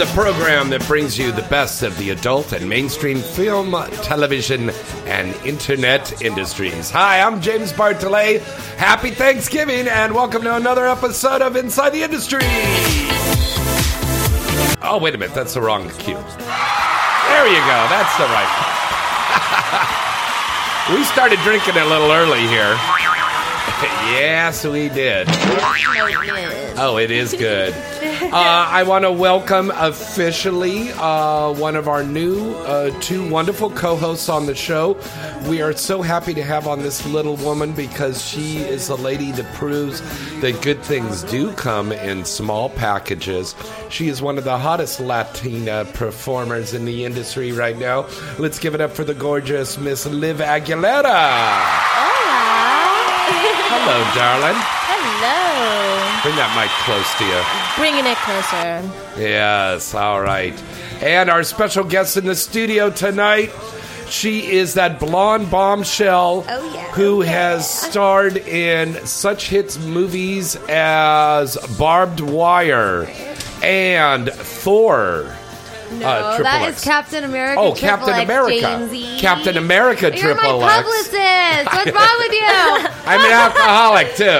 The program that brings you the best of the adult and mainstream film, television, and internet industries. Hi, I'm James Bartholet. Happy Thanksgiving, and welcome to another episode of Inside the Industry. Oh, wait a minute, that's the wrong cue. There you go, that's the right one. we started drinking a little early here. yes, we did. Oh, it is good. Uh, I want to welcome officially uh, one of our new uh, two wonderful co hosts on the show. We are so happy to have on this little woman because she is a lady that proves that good things do come in small packages. She is one of the hottest Latina performers in the industry right now. Let's give it up for the gorgeous Miss Liv Aguilera. Hello, darling. Hello. Bring that mic close to you. Bringing it closer. Yes, all right. And our special guest in the studio tonight, she is that blonde bombshell Oh, yeah. who Oh, has starred in such hits movies as Barbed Wire and Thor. No, Uh, Triple that X. is Captain America. Oh, Triple Captain X, America. Jamesy. Captain America You're Triple my X. publicist. What's wrong with you? I'm an alcoholic too.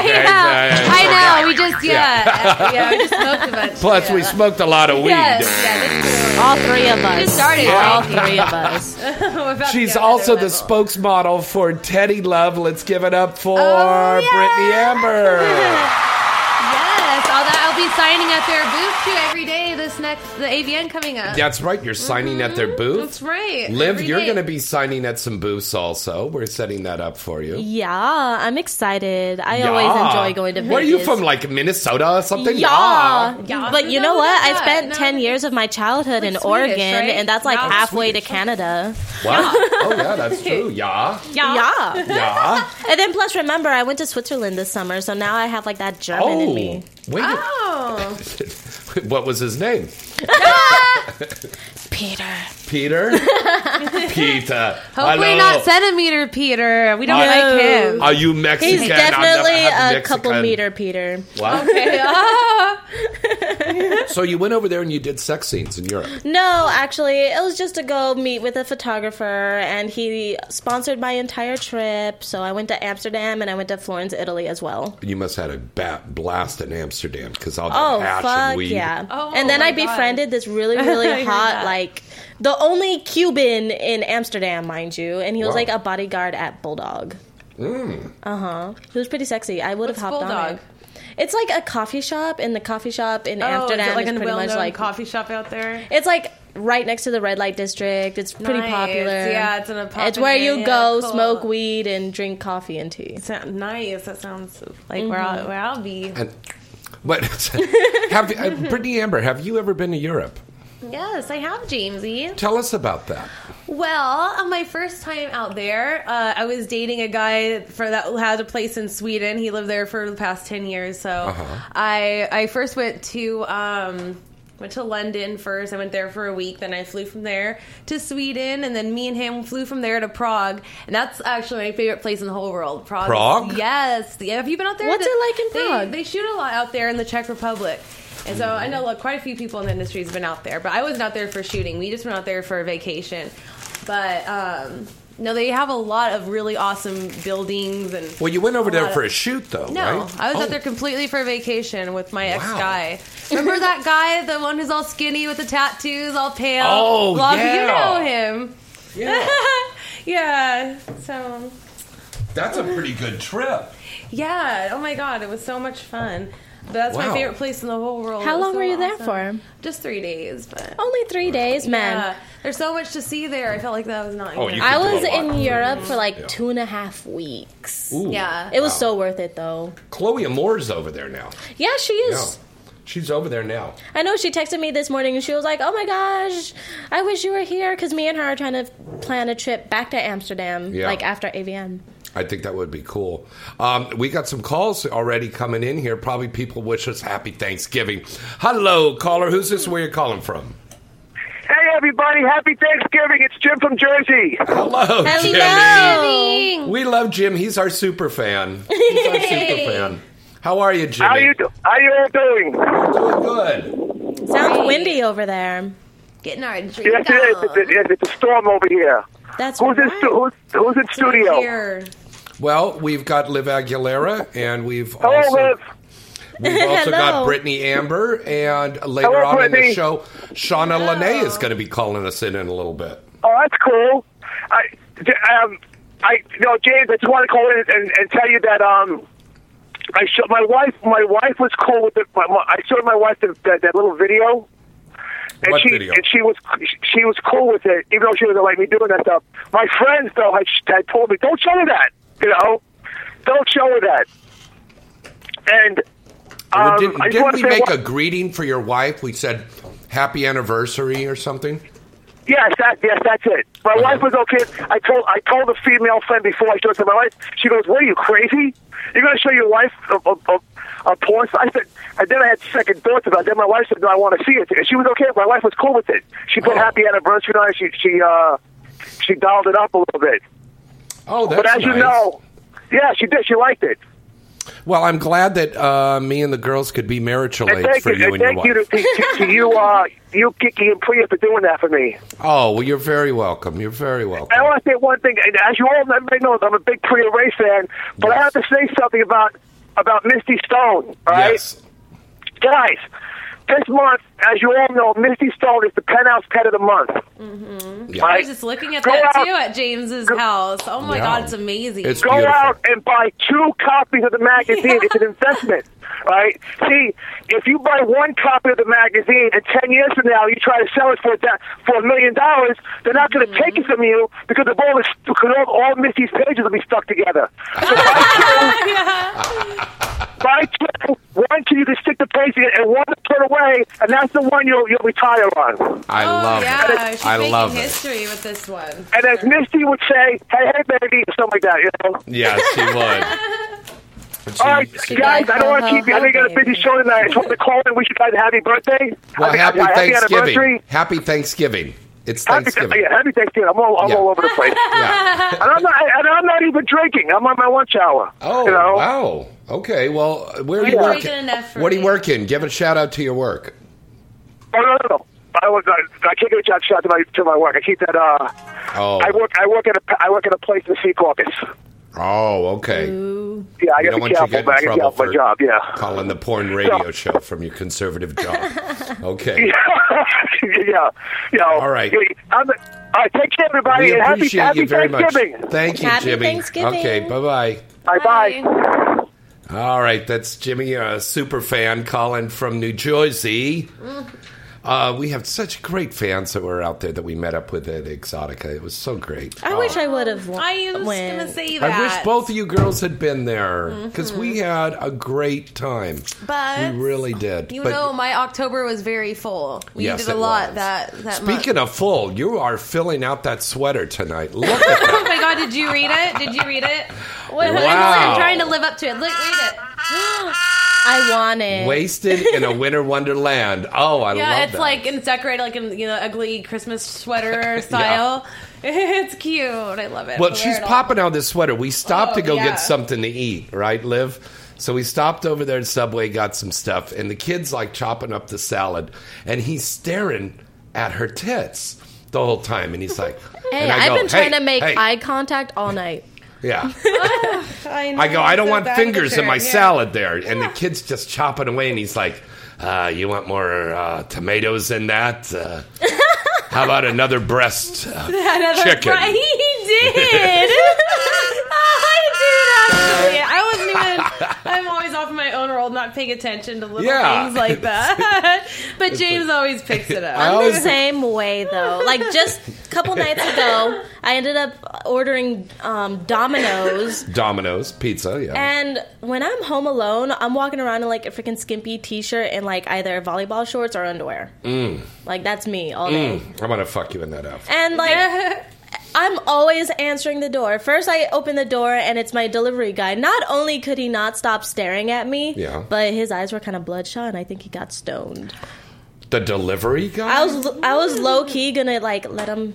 Okay, I know. so- I know. We just yeah, yeah. we just smoked a bunch. Plus, yeah. we smoked a lot of weed. Yes, yeah, All three of us. Just started All three of us. true. We're about to She's also the level. spokesmodel for Teddy Love. Let's give it up for Oh, yeah. Brittany Amber. Be signing at their booth too every day. This next the AVN coming up. That's right. You're signing at their booth. Mm-hmm. That's right. Liv, Every you're day. going to be signing at some booths also. We're setting that up for you. Yeah, I'm excited. I always enjoy going to Vegas. Where are you from? Like Minnesota or something? Yeah. Yeah. But you know what? I spent No. 10 years of my childhood in Swedish, Oregon, right? and that's like Yeah. halfway to Canada. What? Oh, yeah, that's true. Yeah. Yeah. Yeah. And then plus, remember, I went to Switzerland this summer, so now I have like that German in Oh, me. Wait. Oh, What was his name? Peter. Peter? Peter. hopefully Hello. not centimeter Peter. We don't I- like him. Are you Mexican? He's I've never definitely had a couple Mexican. meter Peter. What? Ah. So you went over there and you did sex scenes in Europe. No, actually, it was just to go meet with a photographer, and he sponsored my entire trip. So I went to Amsterdam and I went to Florence, Italy as well. You must have had a bat blast in Amsterdam because all that Oh hash fuck and weed. yeah! Oh, and then my I God. Befriended this really really hot like the only Cuban in Amsterdam, mind you, and he was Wow. like a bodyguard at Bulldog. Mm. Uh huh. He was pretty sexy. I would have What's hopped on it. It's like a coffee shop, and the coffee shop in Oh, Amsterdam is it like is a pretty well-known much like coffee shop out there? It's like right next to the red light district. It's pretty Nice. popular. Yeah, it's in a It's where you area. go, Cool. smoke weed, and drink coffee and tea. Sound nice. That sounds like where I'll where I'll be. And what? have uh, Brittany Amber? Have you ever been to Europe? Yes, I have Jamesy. Tell us about that. Well, on my first time out there, uh, I was dating a guy for that who had a place in Sweden. He lived there for the past ten years. So Uh-huh. I I first went to um, went to London first. I went there for a week. Then I flew from there to Sweden, and then me and him flew from there to Prague. And that's actually my favorite place in the whole world. Prague. Prague? Yes. Yeah, Have you been out there? What's it like in Prague? They, shoot a lot out there in the Czech Republic. And so I know like, quite a few people in the industry has been out there, but I wasn't out there for shooting. We just went out there for a vacation. But um, no, they have a lot of really awesome buildings and. Well, you went over there for of- a shoot, though, No, right? I was Oh. out there completely for vacation with my ex guy. Remember that guy, the one who's all skinny with the tattoos, all pale? Oh, Well, yeah. You know him. Yeah, yeah. So that's a pretty good trip. Yeah. Oh my god, it was so much fun. But that's Wow. my favorite place in the whole world. How long so were you there for? Just three days, but Only three days, man. yeah, there's so much to see there. I felt like that was not. Oh, you I was in Europe for like Yeah. two and a half weeks. Ooh. Yeah. It was so worth it though. Chloe Amour's over there now. Yeah, she Yeah. is. She's over there now. I know she texted me this morning and she was like, "Oh my gosh, I wish you were here because me and her are trying to plan a trip back to Amsterdam, Yeah. like after AVN." I think that would be cool. Um, we got some calls already coming in here. Probably people wish us happy Thanksgiving. Hello, caller. Who's this? Where you calling from? Hey everybody, happy Thanksgiving. It's Jim from Jersey. Hello, Jimmy. Hello. We love Jim. He's our super fan. He's our super fan. How are you, Jimmy? How are you do- how you all doing? Doing good. Sounds windy over there. getting our drink Yes, it is. on. It's, it's, it's a storm over here. That's Who's in right. stu- who's, who's in studio? Here. Well, we've got Liv Aguilera, and we've Hello, also Liv. we've also got Brittany Amber, and later Hello, on in the show, Shawna Lenee is going to be calling us in in a little bit. Oh, that's cool. I, j- um, I, you know, James, I just want to call in and, and tell you that um, I showed my wife. My wife was cool with it. My, my, I showed my wife the, that, that little video. And What she, video? And she was she was cool with it, even though she doesn't like me doing that stuff. My friends though had, had told me, "Don't show her that," you know, "Don't show her that." And Well, um, didn't I didn't we make one- a greeting for your wife? We said happy anniversary or something. Yes, that yes, that's it. My Uh-huh. wife was okay. I told I told a female friend before I showed it to my wife. She goes, "What are you crazy? You're going to show your wife a, a, a, a porn?" star?" I said, and then I had second thoughts about it. Then my wife said, "No, I want to see it." And she was okay. My wife was cool with it. She put Oh. "Happy Anniversary" on. She she uh she dialed it up a little bit. Oh, that's But as you know, yeah, she did. She liked it. Well, I'm glad that uh, me and the girls could be marital aids for you, and and your thank you wife. to, to, to you, uh, you Kiki and Priya for doing that for me. Oh, well, you're very welcome. You're very welcome. I want to say one thing. and As you all everybody knows, I'm a big Priya Rai fan, but I have to say something about about Misty Stone. All right, Yes. guys. This month, as you all know, Misty Stone is the penthouse pet of the month. Mm-hmm. Yeah. I was just looking at Go that out. too at James's house. Oh my Yeah. god, it's amazing. It's Go beautiful. out and buy two copies of the magazine. It's an investment, right? See, if you buy one copy of the magazine and ten years from now you try to sell it for a, for a million dollars, they're not going to take it mm-hmm. from you because of all, this, because all, all Misty's pages will be stuck together. So buy two, buy two, you can stick the page in, and one to put away, and that's the one you'll you'll retire on. I oh love yeah, it. she's I making love it. history with this one. And as Misty would say, "Hey, hey, baby," or something like that, you know. Yeah, she would. She- All right, she- guys, I don't want to keep you. I know you got a busy show tonight. I just wanted to call in. Wish you guys a happy birthday. well, happy anniversary. Thanksgiving. Happy Thanksgiving. It's Happy, Thanksgiving. yeah, happy Thanksgiving. I'm all, I'm Yeah. all over the place. Yeah. and, I'm not, and I'm not even drinking. I'm on my lunch hour. Oh, you know? wow. Okay, well, where are you Yeah. working? Drinking enough for What are you working? Give a shout out to your work. Oh, no, no, no. I, was, I, I can't give a job shot to my to my work. I keep that. Uh, Oh, I work. I work at a. I work at a place in the Secaucus. oh, okay. Yeah, I You got don't to want be careful, but I in got to trouble help my job. Yeah. calling the porn radio show from your conservative job. Okay. yeah. Yeah. All right. I'm, all right. Take care, everybody. We and happy, appreciate happy you very much. Thank you, Happy Jimmy. Thanksgiving. Okay, bye bye. Bye bye. All right, that's Jimmy, a super fan calling from New Jersey. Uh, we have such great fans that were out there that we met up with at Exxxotica. It was so great. I wish I would have won. I was gonna say that. I wish both of you girls had been there because we had a great time. But we really did. You But know, my October was very full. We Yes, did a it lot was. that that month. speaking of full, you are filling out that sweater tonight. Look at Oh my god, did you read it? Did you read it? What, Wow. I'm trying to live up to it. Look, read it. I want it. Wasted in a winter wonderland. Oh, I Yeah, love it. Yeah, it's that. like and it's decorated like in you know ugly Christmas sweater style. It's cute. I love it. Well, I'll she's it popping out this sweater. We stopped Oh, to go yeah. get something to eat, right, Liv? So we stopped over there at Subway, got some stuff, and the kid's like chopping up the salad, and he's staring at her tits the whole time, and he's like, Hey, I've go, been trying "Hey, to make hey." eye contact all night. Yeah. I, I go, I don't want fingers in my salad. salad there, and the kid's just chopping away, and he's like, uh, "You want more uh, tomatoes in that? Uh, how about another breast uh, chicken?" He did. I did actually. I wasn't even. I'm always off my own world, not paying attention to little Yeah. things like that. but James always picks it up. I'm always- the same way though. Like just a couple nights ago, I ended up ordering um, Domino's, Domino's pizza. Yeah. and when I'm home alone, I'm walking around in like a freaking skimpy T-shirt and like either volleyball shorts or underwear. Mm. Like that's me all day. I'm gonna fuck you in that outfit. And like. I'm always answering the door. First, I open the door and it's my delivery guy. Not only could he not stop staring at me, Yeah. but his eyes were kind of bloodshot, and I think he got stoned. The delivery guy. I was I was low key gonna like let him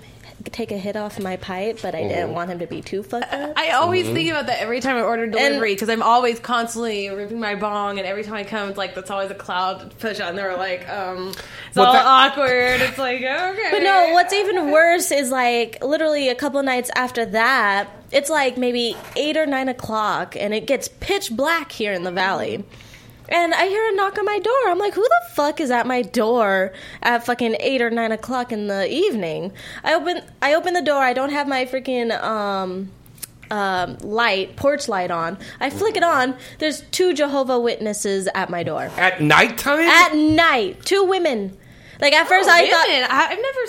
take a hit off my pipe, but I Mm-hmm. didn't want him to be too fucked up. I always think about that every time I order delivery because I'm always constantly ripping my bong, and every time I come, it's like that's always a cloud to push on. They're like, um, it's Well, all that- awkward. It's like okay, But no, what's even worse is like literally a couple nights after that, it's like maybe eight or nine o'clock, and it gets pitch black here in the valley. And I hear a knock on my door. I'm like, who the fuck is at my door at fucking eight or nine o'clock in the evening? I open I open the door. I don't have my freaking um um, light, porch light on. I flick it on. There's two Jehovah Witnesses at my door At nighttime. at night. Two women. Like at first, I thought Women, I, I've never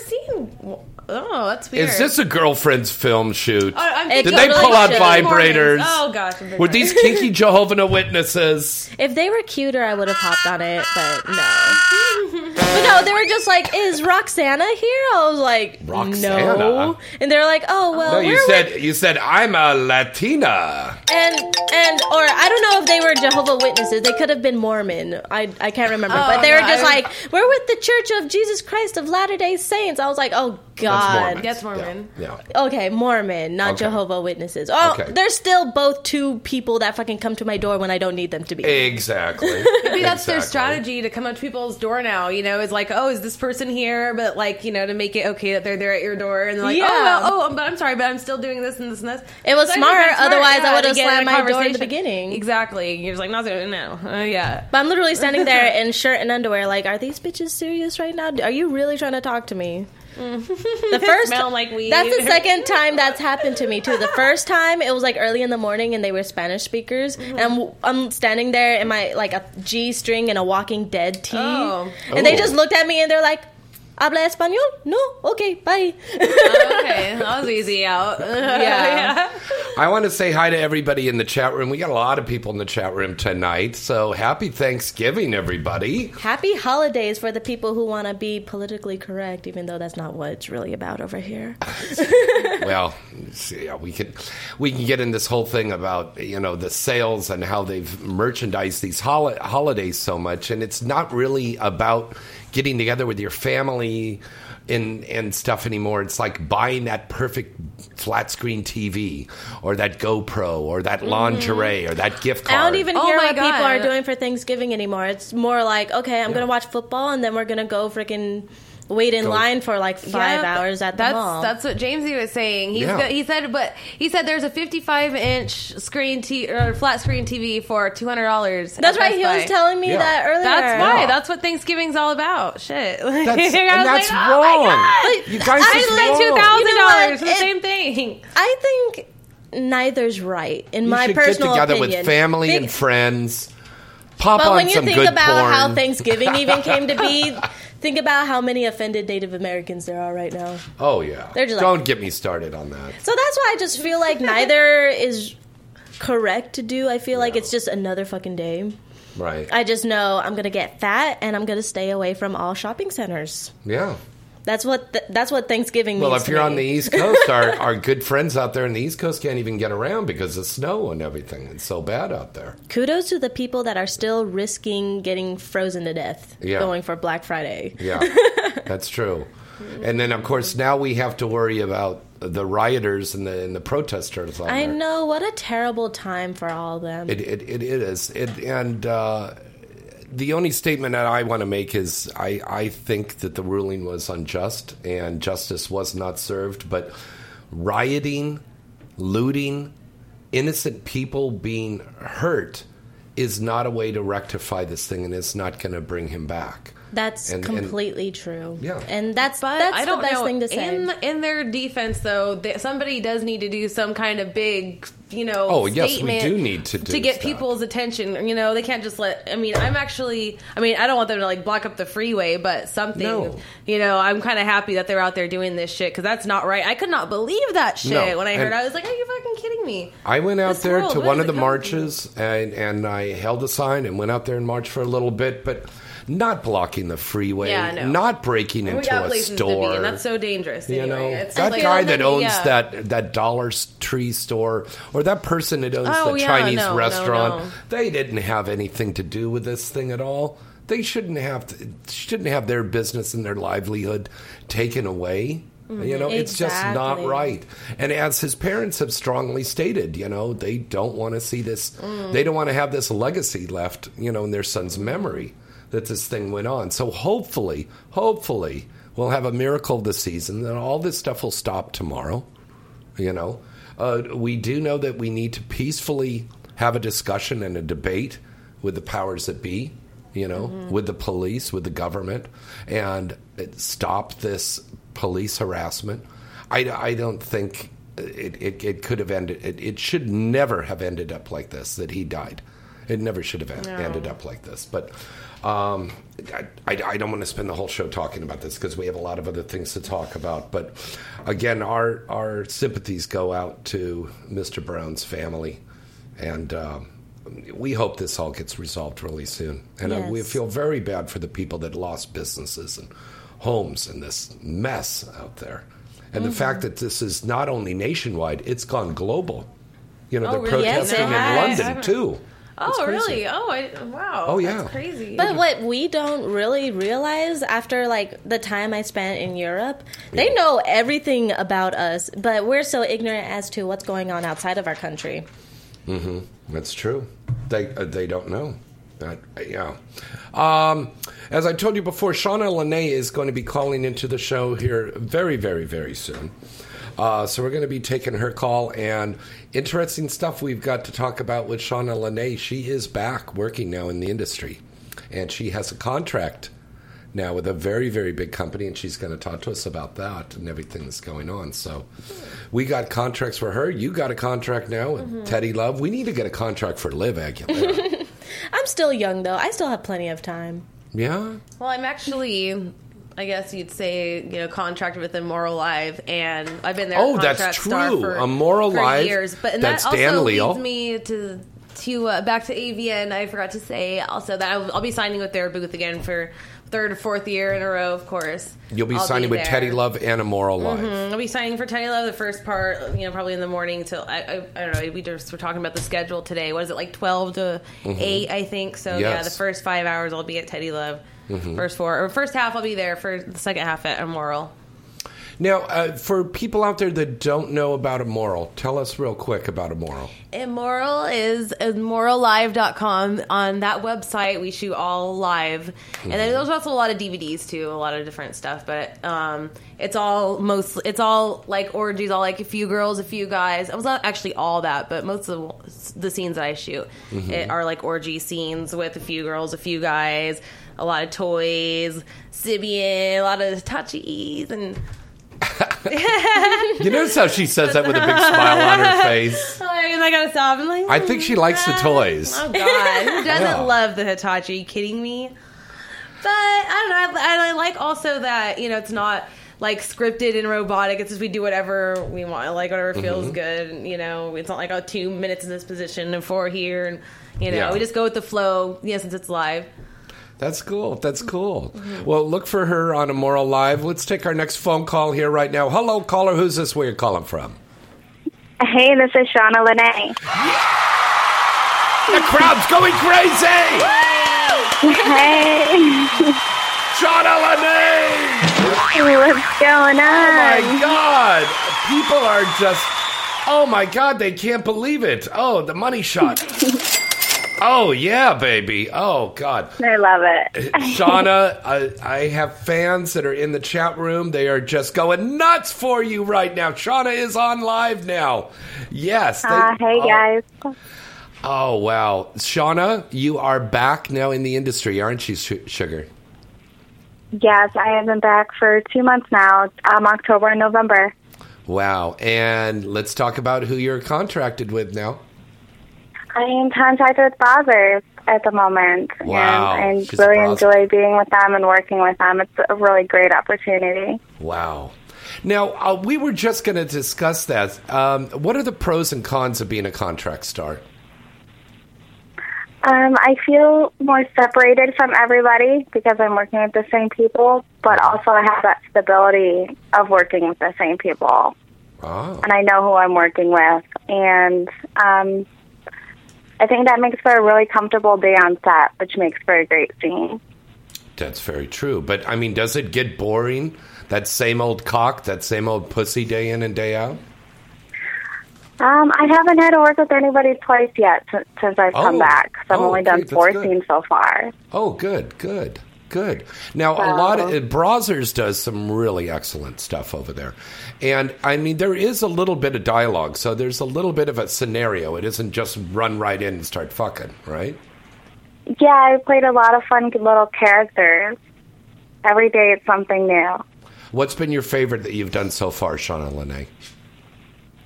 seen. Oh, that's weird. Is this a girlfriend's film shoot? Oh, I'm It Did thinking they totally pull out should. vibrators? Oh gosh, I'm big Were fan. these kinky Jehovah Witnesses? If they were cuter, I would have hopped on it, but no. but no, they were just like, "Is Roxana here?" I was like, Roxana? "No," and they're like, "Oh well, No, you we're said with-" you said I'm a Latina. and and or I don't know if they were Jehovah Witnesses. They could have been Mormon. I I can't remember, Oh, but they oh, were no, just I- like, "We're with the Church of Jesus Christ of Latter Day Saints." I was like, "Oh That's God." Mormon. That's Mormon. Yeah. yeah. Okay, Mormon, not Okay. Jehovah Witnesses. Oh, Okay. they're still both two people that fucking come to my door when I don't need them to be. Exactly. Maybe that's their strategy to come up to people's door now. You know, is like, oh, is this person here? But like, you know, to make it okay that they're there at your door, and they're like, Yeah. oh, well, oh, but I'm sorry, but I'm still doing this and this and this. It was So I smart, that's otherwise I would've to in slammed my door in the beginning. Exactly. You're just like, no, no, uh, yeah. But I'm literally standing there in shirt and underwear, like, are these bitches serious right now? Are you really trying to talk to me? Mm. The first Smell like weed. That's the second time that's happened to me too. The first time it was like early in the morning and they were Spanish speakers, mm-hmm. and I'm I'm standing there in my like a G string and a Walking Dead tee, Oh. and they Oh. just looked at me and they're like, "Habla español? No, okay, bye." Ah, okay, that was easy out. Yeah. yeah. I want to say hi to everybody in the chat room. We got a lot of people in the chat room tonight. So happy Thanksgiving, everybody. Happy holidays for the people who want to be politically correct, even though that's not what it's really about over here. well, see, yeah, we could we can get in this whole thing about you know the sales and how they've merchandised these hol- holidays so much, and it's not really about getting together with your family and and stuff anymore. It's like buying that perfect flat screen TV or that GoPro or that mm-hmm. lingerie or that gift card. I don't even Oh hear my what people are doing for Thanksgiving anymore. It's more like, okay, I'm gonna watch football and then we're gonna go freaking wait in Go- line for like five Yeah, hours at the that's, mall. That's what Jamesy was saying. He's Yeah. go, he said, but he said there's a 55 inch screen t- or flat screen TV for two hundred dollars. That's right. He was telling me Yeah. that earlier. That's why. Yeah. That's what Thanksgiving's all about. Shit. That's, I and was that's like, oh my wrong. God. You guys I spent two thousand dollars for the It- same thing. I think neither's right in You my should personal get together opinion. with family Think- and friends. Pop But on when you think about porn. how Thanksgiving even came to be, think about how many offended Native Americans there are right now. oh yeah, They're just don't get me started on that. So that's why I just feel like neither is correct to do. I feel like it's just another fucking day. Right? I just know I'm gonna get fat and I'm gonna stay away from all shopping centers. yeah. That's what th- that's what Thanksgiving means. Well, if you're on the East Coast, our, our good friends out there in the East Coast can't even get around because of snow and everything. It's so bad out there. kudos to the people that are still risking getting frozen to death Yeah. going for Black Friday. Yeah, that's true. And then, of course, now we have to worry about the rioters and the and the protesters. I there. know what a terrible time for all of them. It it, it is. It, and uh, the only statement that I want to make is I, I think that the ruling was unjust and justice was not served. But rioting, looting, innocent people being hurt is not a way to rectify this thing, and it's not going to bring him back. that's and- and- completely true. Yeah. and that's But that's I don't the best know. thing to say. In in their defense, though, they, somebody does need to do some kind of big you know, Oh, yes, we do need to do get stuff. people's attention. You know, they can't just let. I mean, I'm actually. I mean, I don't want them to like block up the freeway, but something. No. You know, I'm kind of happy that they're out there doing this shit because that's not right. I could not believe that shit No, when I heard. and-. I was like, "Are you fucking kidding me?" I went out This there world, to one of the marches and, and I held a sign and went out there and marched for a little bit, but not blocking the freeway, Yeah, know. not breaking into a store. and that's so dangerous. you anyway. know, It's that like- guy that owns yeah. that that Dollar Tree store or that person that owns Oh, the yeah, Chinese no, no, restaurant, no. they didn't have anything to do with this thing at all. They shouldn't have to, shouldn't have their business and their livelihood taken away. You know, it's just not right. And as his parents have strongly stated, you know, they don't want to see this, they don't want to have this legacy left, you know, in their son's memory that this thing went on. So hopefully, hopefully, we'll have a miracle this season and all this stuff will stop tomorrow. You know, uh, we do know that we need to peacefully have a discussion and a debate with the powers that be, you know, with the police, with the government, and stop this police harassment. I, I don't think it, it, it could have ended, it, it should never have ended up like this, that he died. It never should have en- ended up like this. But um, I, I, I don't want to spend the whole show talking about this because we have a lot of other things to talk about. But again, our our sympathies go out to Mr. Brown's family, and um, we hope this all gets resolved really soon. And uh, we feel very bad for the people that lost businesses and homes in this mess out there. And Mm-hmm. the fact that this is not only nationwide, it's gone global. You know, Oh, they're really? Yes, protesting in has. London too. Oh, really? Oh, I, wow. Oh, yeah. That's crazy. But what we don't really realize after like the time I spent in Europe, they know everything about us, but we're so ignorant as to what's going on outside of our country. Mm-hmm. That's true. They uh, they don't know. That, yeah. Um, as I told you before, Shawna Lenee is going to be calling into the show here very, very, very soon. Uh, so we're going to be taking her call and interesting stuff we've got to talk about with Shawna Lenee. She is back working now in the industry, and she has a contract now with a very, very big company, and she's going to talk to us about that and everything that's going on. So we got contracts for her. You got a contract now with Teddy Love. We need to get a contract for Liv Aguilera. I'm still young though. I still have plenty of time. yeah? Well, I'm actually, I guess you'd say, you know, contracted with Immoral Live, and I've been there. Oh, that's true. For, Immoral for Live, years, but and that also Dan Leal. leads me to to uh, back to AVN. I forgot to say also that I'll, I'll be signing with their booth again for third or fourth year in a row. Of course, You'll be I'll signing with. Teddy Love and Immoral Live. Mm, I'll be signing for Teddy Love the first part, you know, probably in the morning till I, I, I don't know. We just were talking about the schedule today. What is it like twelve to eight? I think so. Yeah, Mm-hmm. Yes. Mm-hmm. the first five hours I'll be at Teddy Love. First four or first half I'll be there. For the second half at Immoral. Now, uh, for people out there that don't know about Immoral, tell us real quick about Immoral. Immoral is immorallive.com. On that website, we shoot all live. And then there's also a lot of DVDs too, a lot of different stuff. But um, it's all mostly, it's all like orgies, all like a few girls, a few guys. It was not actually all that, but most of the, the scenes that I shoot it are like orgy scenes with a few girls, a few guys, a lot of toys, Sybian, a lot of touchies, and You notice how she says that with a big smile on her face? I gotta stop. I'm like, I think she likes the toys. Oh God, who doesn't Yeah. love the Hitachi? Are you kidding me? But I don't know. I, I like also that you know it's not like scripted and robotic. It's just we do whatever we want, like whatever Mm-hmm. feels good. And, you know, it's not like oh two minutes in this position and four here, and you know Yeah. we just go with the flow. Yeah, since it's live. That's cool. That's cool. Mm-hmm. Well, look for her on Immoral Live. Let's take our next phone call here right now. Hello, caller. Who's this? Where you calling from? Hey, this is Shawna Lenee. The crowd's going crazy! Hey, Shawna Lenee! what's going on? Oh, my? God! People are just. Oh my God! They can't believe it. Oh, the money shot. oh yeah, baby. Oh God. I love it. Shawna, I, I have fans that are in the chat room. They are just going nuts for you right now. Shawna is on live now. Yes. they- Uh, hey, oh, guys. Oh, wow. Shawna, you are back now in the industry, aren't you, Sugar? Yes, I have been back for two months now, um, October and November. Wow. And let's talk about who you're contracted with now. I am contracted with Brazzers at the moment, Wow. and I She's really enjoy being with them and working with them. It's a really great opportunity. Wow. Now, uh, we were just going to discuss that. Um, what are the pros and cons of being a contract star? Um, I feel more separated from everybody because I'm working with the same people, but also I have that stability of working with the same people. Oh. and I know who I'm working with. And um, I think that makes for a really comfortable day on set, which makes for a great scene. That's very true. But, I mean, does it get boring? That same old cock, that same old pussy day in and day out? Um, I haven't had to work with anybody twice yet since, since I've Oh. come back. So I've Oh, only okay, done four good. scenes so far. Oh, good, good, good. Now, a lot of Wow. Brazzers does some really excellent stuff over there, and I mean, there is a little bit of dialogue, so there's a little bit of a scenario. It isn't just run right in and start fucking, right? Yeah, I played a lot of fun little characters. Every day it's something new. What's been your favorite that you've done so far, Shawna Lenee?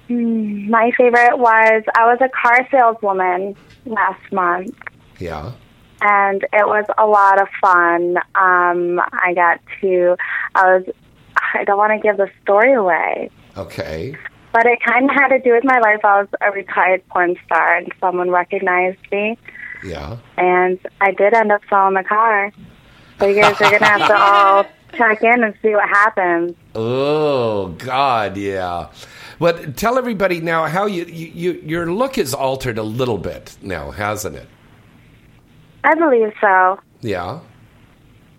Hmm, my favorite was I was a car saleswoman last month. Yeah. And it was a lot of fun. Um, I got to, I was, I don't want to give the story away, Okay. but it kind of had to do with my life. I was a retired porn star, and someone recognized me, Yeah. and I did end up selling the car. So you guys are gonna have to all check in and see what happens. Oh God, yeah. But tell everybody now how you, you, you your look is altered a little bit now, hasn't it? I believe so. Yeah.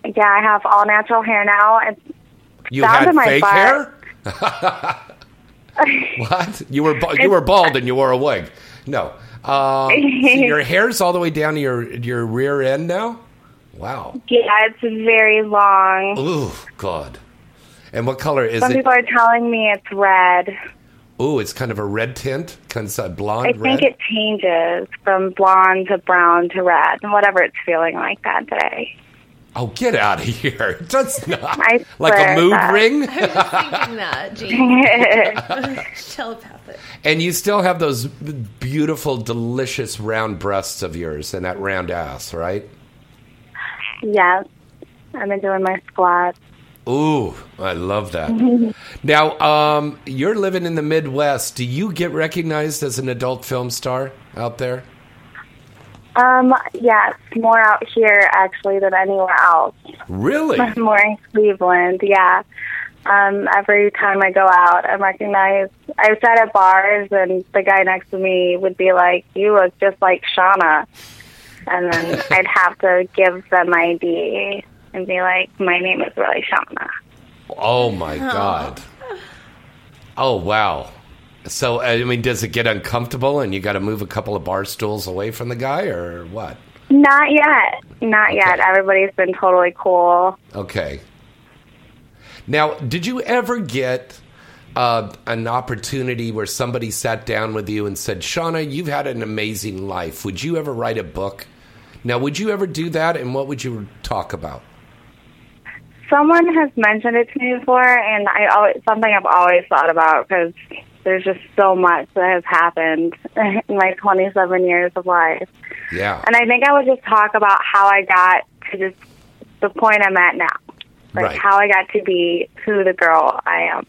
Yeah, I have all natural hair now, and You Down had to my fake butt. hair. what? You were you were bald and you wore a wig. No. Um, so your hair's all the way down to your your rear end now. Wow. yeah, it's very long. Ooh, God. And what color is Some it? Some people are telling me it's red. Ooh, it's kind of a red tint, kind of blonde I red. think it changes from blonde to brown to red, and whatever it's feeling like that day. oh, get out of here! It does not I like a swear mood that. ring. Thinking that, Gene. Telepathic. And you still have those beautiful, delicious round breasts of yours and that round ass, right? yes, I've been doing my squats. Ooh, I love that. now, um, you're living in the Midwest. Do you get recognized as an adult film star out there? Um, yes, more out here actually than anywhere else. Really? more in Cleveland, yeah. Um, every time I go out, I'm recognized. I've sat at bars, and the guy next to me would be like, "You look just like Shawna," and then I'd have to give them my ID and be like, "My name is really Shawna." Oh my god. Oh wow. So I mean, does it get uncomfortable and you got to move a couple of bar stools away from the guy, or what? Not yet. Not yet. Everybody's been totally cool. Okay. Now, did you ever get uh, an opportunity where somebody sat down with you and said, Shawna, you've had an amazing life. Would you ever write a book? Now, would you ever do that, and what would you talk about? Someone has mentioned it to me before, and I always something I've always thought about because there's just so much that has happened in my 27 years of life. Yeah. And I think I would just talk about how I got to just the point I'm at now, like Right. how I got to be who the girl I am.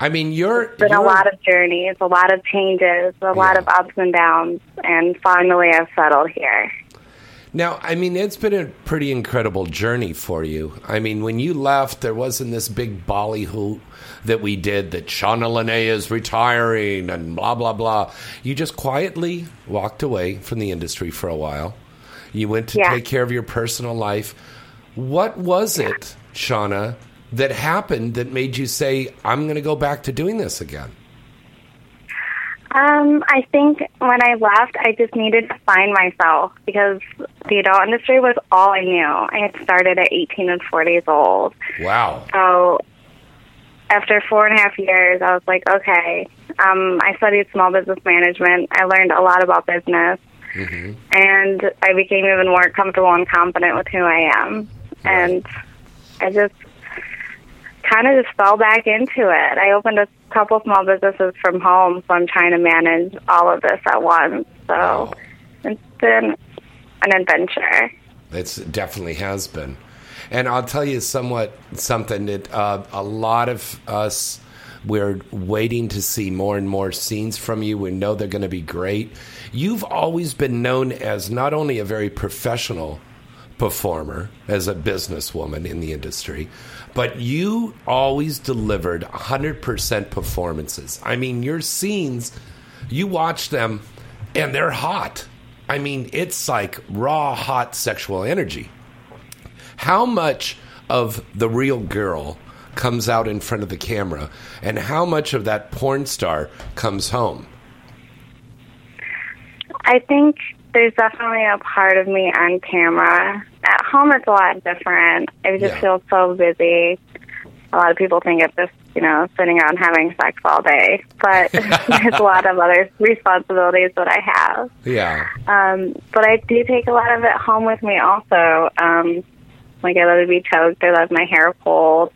I mean, you're. It's been a you're- lot of journeys, a lot of changes, a lot of ups and downs, and finally I've settled here. Now, I mean, it's been a pretty incredible journey for you. I mean, when you left, there wasn't this big ballyhoo that we did that Shawna Lenee is retiring and blah, blah, blah. You just quietly walked away from the industry for a while. You went to Yeah. take care of your personal life. What was it, Shawna, that happened that made you say, I'm going to go back to doing this again? Um, I think when I left, I just needed to find myself because the adult industry was all I knew. I had started at 18 and 4 days old. Wow. So after four and a half years, I was like, okay. Um, I studied small business management. I learned a lot about business. And I became even more comfortable and confident with who I am. And I just kind of just fell back into it. I opened a couple small businesses from home, so I'm trying to manage all of this at once. So it's been an adventure. It's, it definitely has been. And I'll tell you somewhat something that uh, a lot of us we're waiting to see more and more scenes from you. We know they're going to be great. You've always been known as not only a very professional performer, as a businesswoman in the industry, but you always delivered 100% performances. I mean, your scenes, you watch them and they're hot. I mean, it's like raw, hot sexual energy. How much of the real girl comes out in front of the camera, and how much of that porn star comes home? I think there's definitely a part of me on camera. At home, it's a lot different. I just Yeah. feel so busy. A lot of people think it's just, you know, sitting around having sex all day. But there's a lot of other responsibilities that I have. Yeah. Um, but I do take a lot of it home with me also. Um, like, I love to be choked. I love my hair pulled.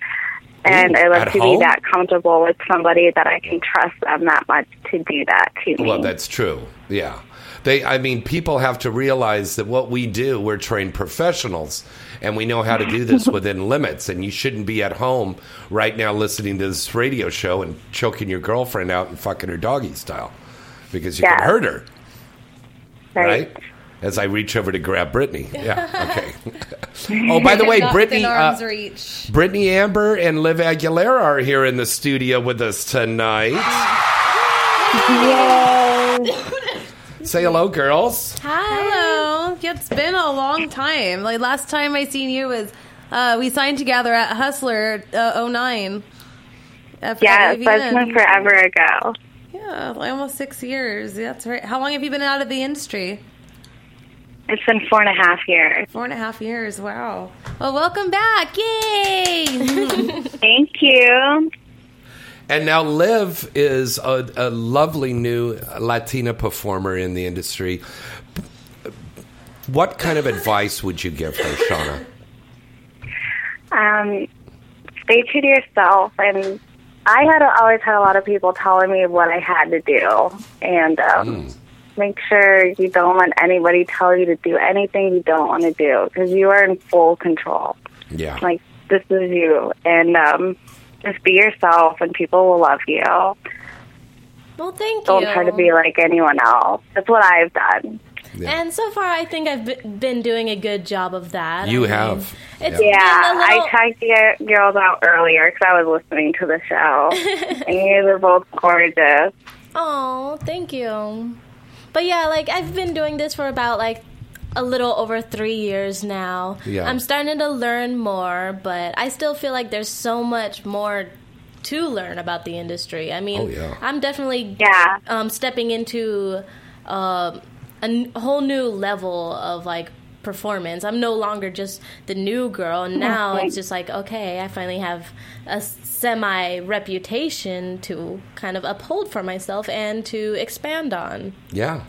And I love to home? be that comfortable with somebody that I can trust them that much to do that to me. Well, that's true. Yeah. They I mean people have to realize that what we do, we're trained professionals and we know how to do this within limits and you shouldn't be at home right now listening to this radio show and choking your girlfriend out and fucking her doggy style because you Yeah. can hurt her, right? right? As I reach over to grab Brittany. Yeah. Okay. oh, by the way, Brittany uh. Brittany Amber and Liv Aguilera are here in the studio with us tonight. Say hello, girls. Hello. Yeah, it's been a long time. Like last time I seen you was uh, we signed together at Hustler uh, 09. After Yeah, AVN. that's been forever ago. Yeah, like almost six years. That's right. How long have you been out of the industry? It's been four and a half years. Four and a half years. Wow. Well, welcome back. Yay! Thank you. And now Liv is a, a lovely new Latina performer in the industry. What kind of advice would you give her, Shawna? Um, stay true to yourself. And I had always had a lot of people telling me what I had to do, and um, make sure you don't let anybody tell you to do anything you don't want to do because you are in full control. Yeah. Like this is you, and um, just be yourself, and people will love you. Well, thank you. Don't try to be like anyone else. That's what I've done. Yeah. And so far, I think I've been doing a good job of that. You I mean, have. It's Yeah. Yeah, been a little, I checked the girls out earlier because I was listening to the show, and you were both gorgeous. Oh, thank you. But yeah, like I've been doing this for about like a little over three years now. Yeah. I'm starting to learn more, but I still feel like there's so much more to learn about the industry. I mean, Oh, yeah. I'm definitely Yeah. um, stepping into um, a n- whole new level of like performance. I'm no longer just the new girl, and now it's just like okay, I finally have a semi reputation to kind of uphold for myself and to expand on. Yeah.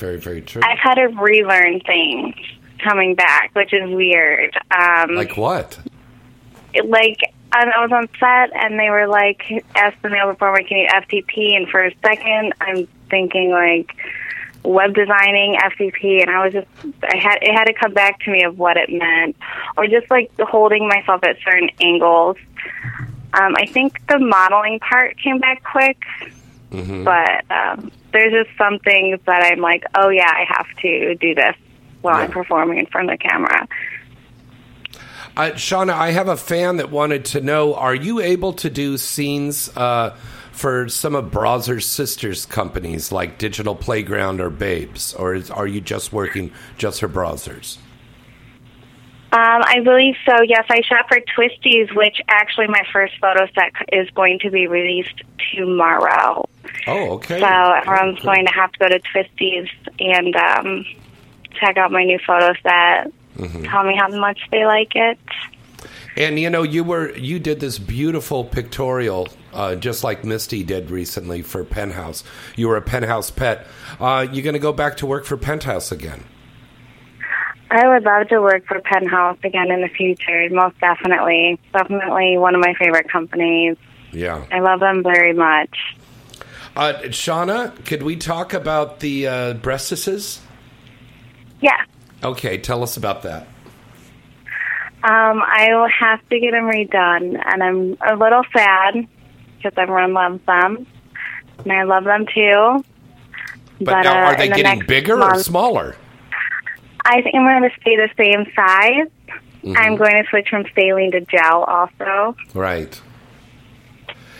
Very, very true. I've had to relearn things coming back, which is weird. Um, Like what? like I I was on set and they were like, ask the male performer, can you FTP? And for a second, I'm thinking like web designing FTP, and I was just, I had it had to come back to me of what it meant, or just like holding myself at certain angles. Um, I think the modeling part came back quick, but um, there's just some things that I'm like, oh yeah, I have to do this while I'm performing in front of the camera. Uh, Shawna, I have a fan that wanted to know Are you able to do scenes uh, for some of Brazzers' sisters companies like Digital Playground or Babes? Or is, are you just working just for Brazzers? Um, I believe so. Yes, I shot for Twistys, which actually my first photo set is going to be released tomorrow. Oh, okay. So everyone's going to have to go to Twistys and um, check out my new photo set. Tell me how much they like it. And you know, you were you did this beautiful pictorial, uh, just like Misty did recently for Penthouse. You were a Penthouse pet. Uh, you going to go back to work for Penthouse again? I would love to work for Penthouse again in the future. Most definitely, definitely one of my favorite companies. Yeah. I love them very much. Uh, Shawna, could we talk about the uh, breastises? Yeah. Okay, tell us about that. Um, I will have to get them redone, and I'm a little sad because everyone loves them, and I love them too. But, now, uh, are they the getting bigger or smaller? I think I'm going to stay the same size. Mm-hmm. I'm going to switch from saline to gel also, Right.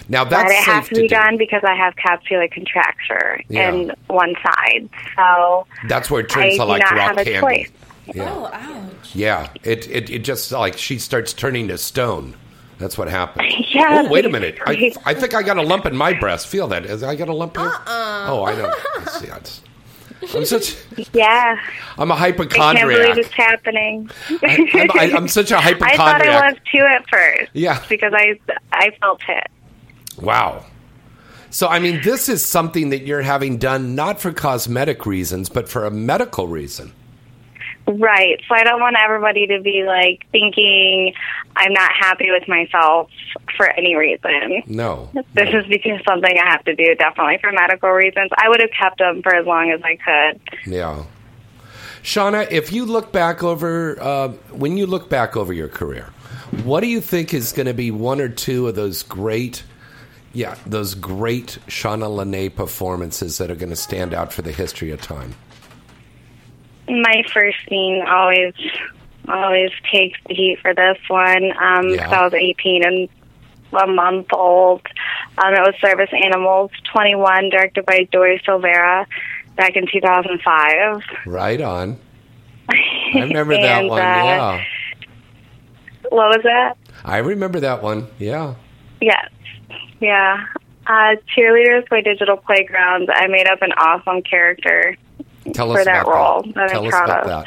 Now that's but it has safe to be do. done because I have capsular contracture Yeah. in one side. So That's where it I turns do to like not rock have a candy. choice. Yeah. Oh, ouch. Yeah, it, it it just like she starts turning to stone. That's what happens. Yeah, Oh, wait a minute. I. I think I got a lump in my breast. Feel that? Is I got a lump here? Uh-uh. Oh, I know. Let's see, it's- I'm such. Yeah, I'm a I can't believe it's happening. I, I'm such a I thought. I was too at first. Yeah. because I I felt it. Wow. So, I mean, this is something that you're having done not for cosmetic reasons, but for a medical reason. Right. So I don't want everybody to be like thinking I'm not happy with myself for any reason. No. This is because something I have to do, definitely for medical reasons. I would have kept them for as long as I could. Yeah. Shawna, if you look back over, uh, when you look back over your career, what do you think is going to be one or two of those great, yeah, those great Shawna Lenee performances that are going to stand out for the history of time? My first scene always always takes the heat for this one. Um, Yeah. I was 18 and a month old. Um, it was Service Animals 21, directed by Dory Silvera back in 2005. Right on. I remember that one. uh, Yeah. What was that? I remember that one. Yeah. Yes. Yeah. Uh, cheerleaders play Digital Playgrounds. I made up an awesome character. Tell For us that about role that. Tell us about of. that.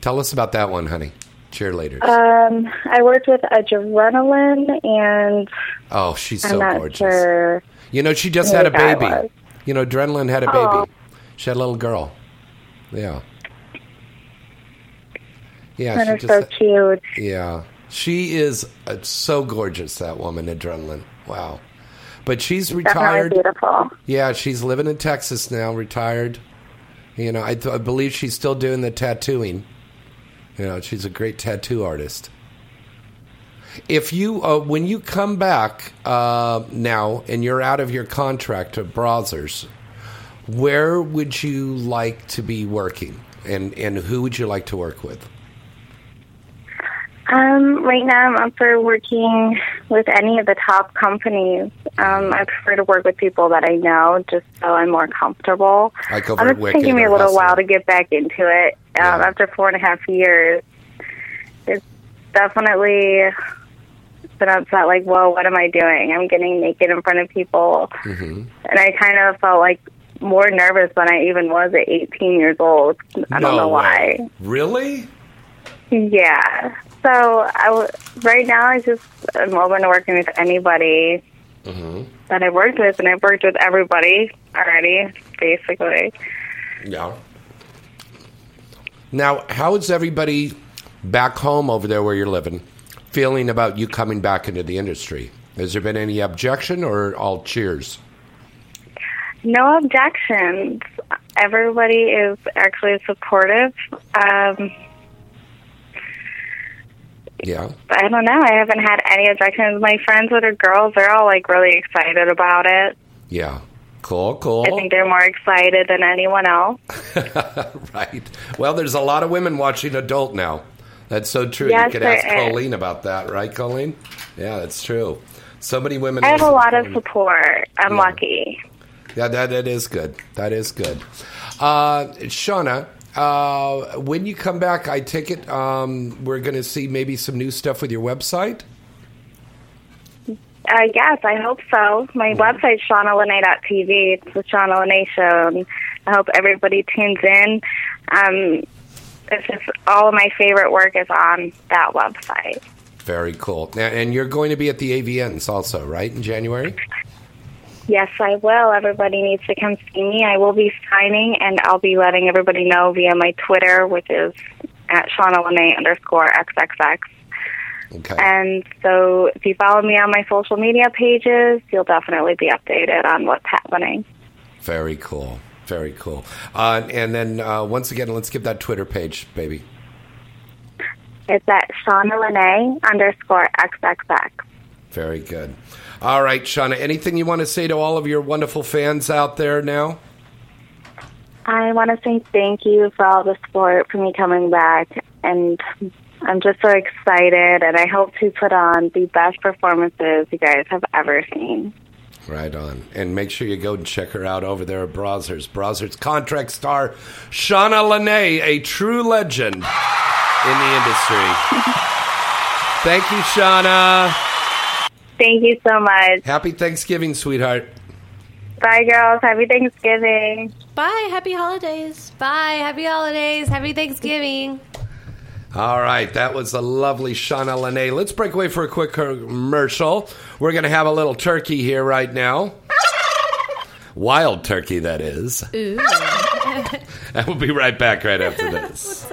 Tell us about that one, honey. Cheerleaders. Um, I worked with Adrenalynn, and oh, she's I'm so gorgeous. sure. You know, she just had a baby. You know, Adrenalynn had a baby. Oh. She had a little girl. Yeah. Yeah, And she just so cute. yeah. She is uh, so gorgeous that woman Adrenalynn. Wow. But she's Definitely retired. beautiful. Yeah, she's living in Texas now, retired. You know, I, th- I believe she's still doing the tattooing. You know, she's a great tattoo artist. If you, uh, when you come back uh, now and you're out of your contract of Brazzers, where would you like to be working, and and who would you like to work with? Um, right now, I'm up for working with any of the top companies. Um, I prefer to work with people that I know, just so I'm more comfortable. Over Um, it's taking me a little while to get back into it. Um, Yeah. After four and a half years, it's definitely been upset. Like, whoa, what am I doing? I'm getting naked in front of people, Mm-hmm. and I kind of felt like more nervous than I even was at 18 years old. I don't know way. why. Really? Yeah. So I w- right now I just am open to working with anybody Mm-hmm. that I've worked with, and I've worked with everybody already, basically. Yeah. Now, how is everybody back home over there where you're living feeling about you coming back into the industry? Has there been any objection or all cheers? No objections. Everybody is actually supportive. Um, Yeah. I don't know. I haven't had any objections. My friends that are girls, they're all like really excited about it. Yeah. Cool, cool. I think they're more excited than anyone else. right. Well, there's a lot of women watching adult now. That's so true. Yes, you could ask is. Colleen about that, right, Colleen? Yeah, that's true. So many women. I have a lot to of support. I'm Yeah. lucky. Yeah, that, that is good. That is good. Uh, Shawna, uh, when you come back, I take it um, we're going to see maybe some new stuff with your website. Uh, yes, I hope so. My website's shawnalenee.tv. It's the Shawna Lenee Show. And I hope everybody tunes in. Um, it's just all of my favorite work is on that website. Very cool. And- And you're going to be at the AVNs also, right, in January? Yes, I will. Everybody needs to come see me. I will be signing, and I'll be letting everybody know via my Twitter, which is at Shawna Lenee underscore XXX. Okay. And so if you follow me on my social media pages, you'll definitely be updated on what's happening. Very cool. Very cool. Uh, and then uh, once again, let's give that Twitter page, baby. It's at Shawna Lenee underscore XXX. Very good. All right, Shawna, anything you want to say to all of your wonderful fans out there now? I want to say thank you for all the support for me coming back, and I'm just so excited, and I hope to put on the best performances you guys have ever seen. Right on. And make sure you go and check her out over there at Brazzers. Brazzers contract star Shawna Lenee, a true legend in the industry. Thank you, Shawna. Thank you so much. Happy Thanksgiving, sweetheart. Bye, girls. Happy Thanksgiving. Bye. Happy holidays. Bye. Happy holidays. Happy Thanksgiving. All right, that was the lovely Shawna Lenee. Let's break away for a quick commercial. We're going to have a little turkey here right now. Wild turkey, that is. Ooh. And we'll be right back right after this.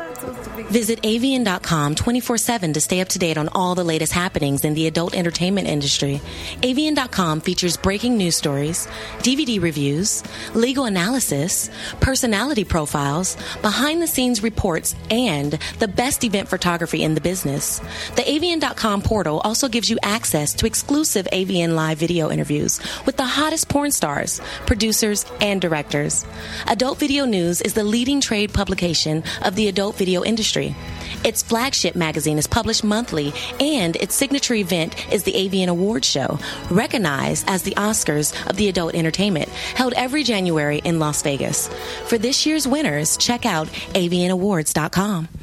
Visit avn.com 24 7 to stay up to date on all the latest happenings in the adult entertainment industry. AVN.com features breaking news stories, DVD reviews, legal analysis, personality profiles, behind the scenes reports, and the best event photography in the business. The avn.com portal also gives you access to exclusive AVN live video interviews with the hottest porn stars, producers, and directors. Adult Video News is the leading trade publication of the adult video industry. Its flagship magazine is published monthly, and its signature event is the AVN Awards Show, recognized as the Oscars of the adult entertainment, held every January in Las Vegas. For this year's winners, check out avnawards.com.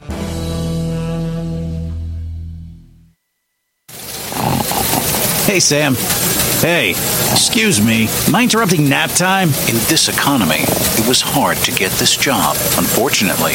Hey, Sam. Hey, excuse me. Am I interrupting nap time? In this economy, it was hard to get this job. Unfortunately,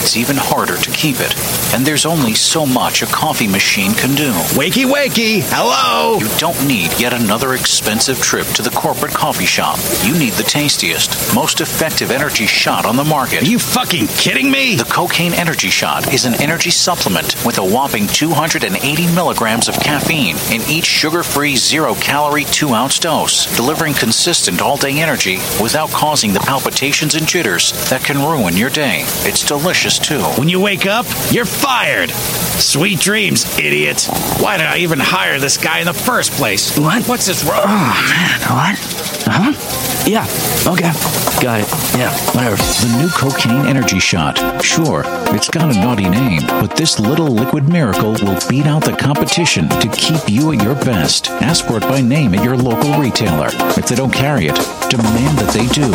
it's even harder to keep it. And there's only so much a coffee machine can do. Wakey, wakey. Hello. You don't need yet another expensive trip to the corporate coffee shop. You need the tastiest, most effective energy shot on the market. Are you fucking kidding me? The Cocaine Energy Shot is an energy supplement with a whopping 280 milligrams of caffeine in each sugar free, zero calorie, two ounce dose, delivering consistent all day energy without causing the palpitations and jitters that can ruin your day. It's delicious too. When you wake up, you're fired. Sweet dreams, idiot. Why did I even hire this guy in the first place? What? What's this wrong? Oh, man. What? Huh? Yeah. Okay. Got it. Yeah. Whatever. The new Cocaine Energy Shot. Sure, it's got a naughty name, but this little liquid miracle will beat out the competition to keep you at your best. Ask for it by name at your local retailer. If they don't carry it, demand that they do.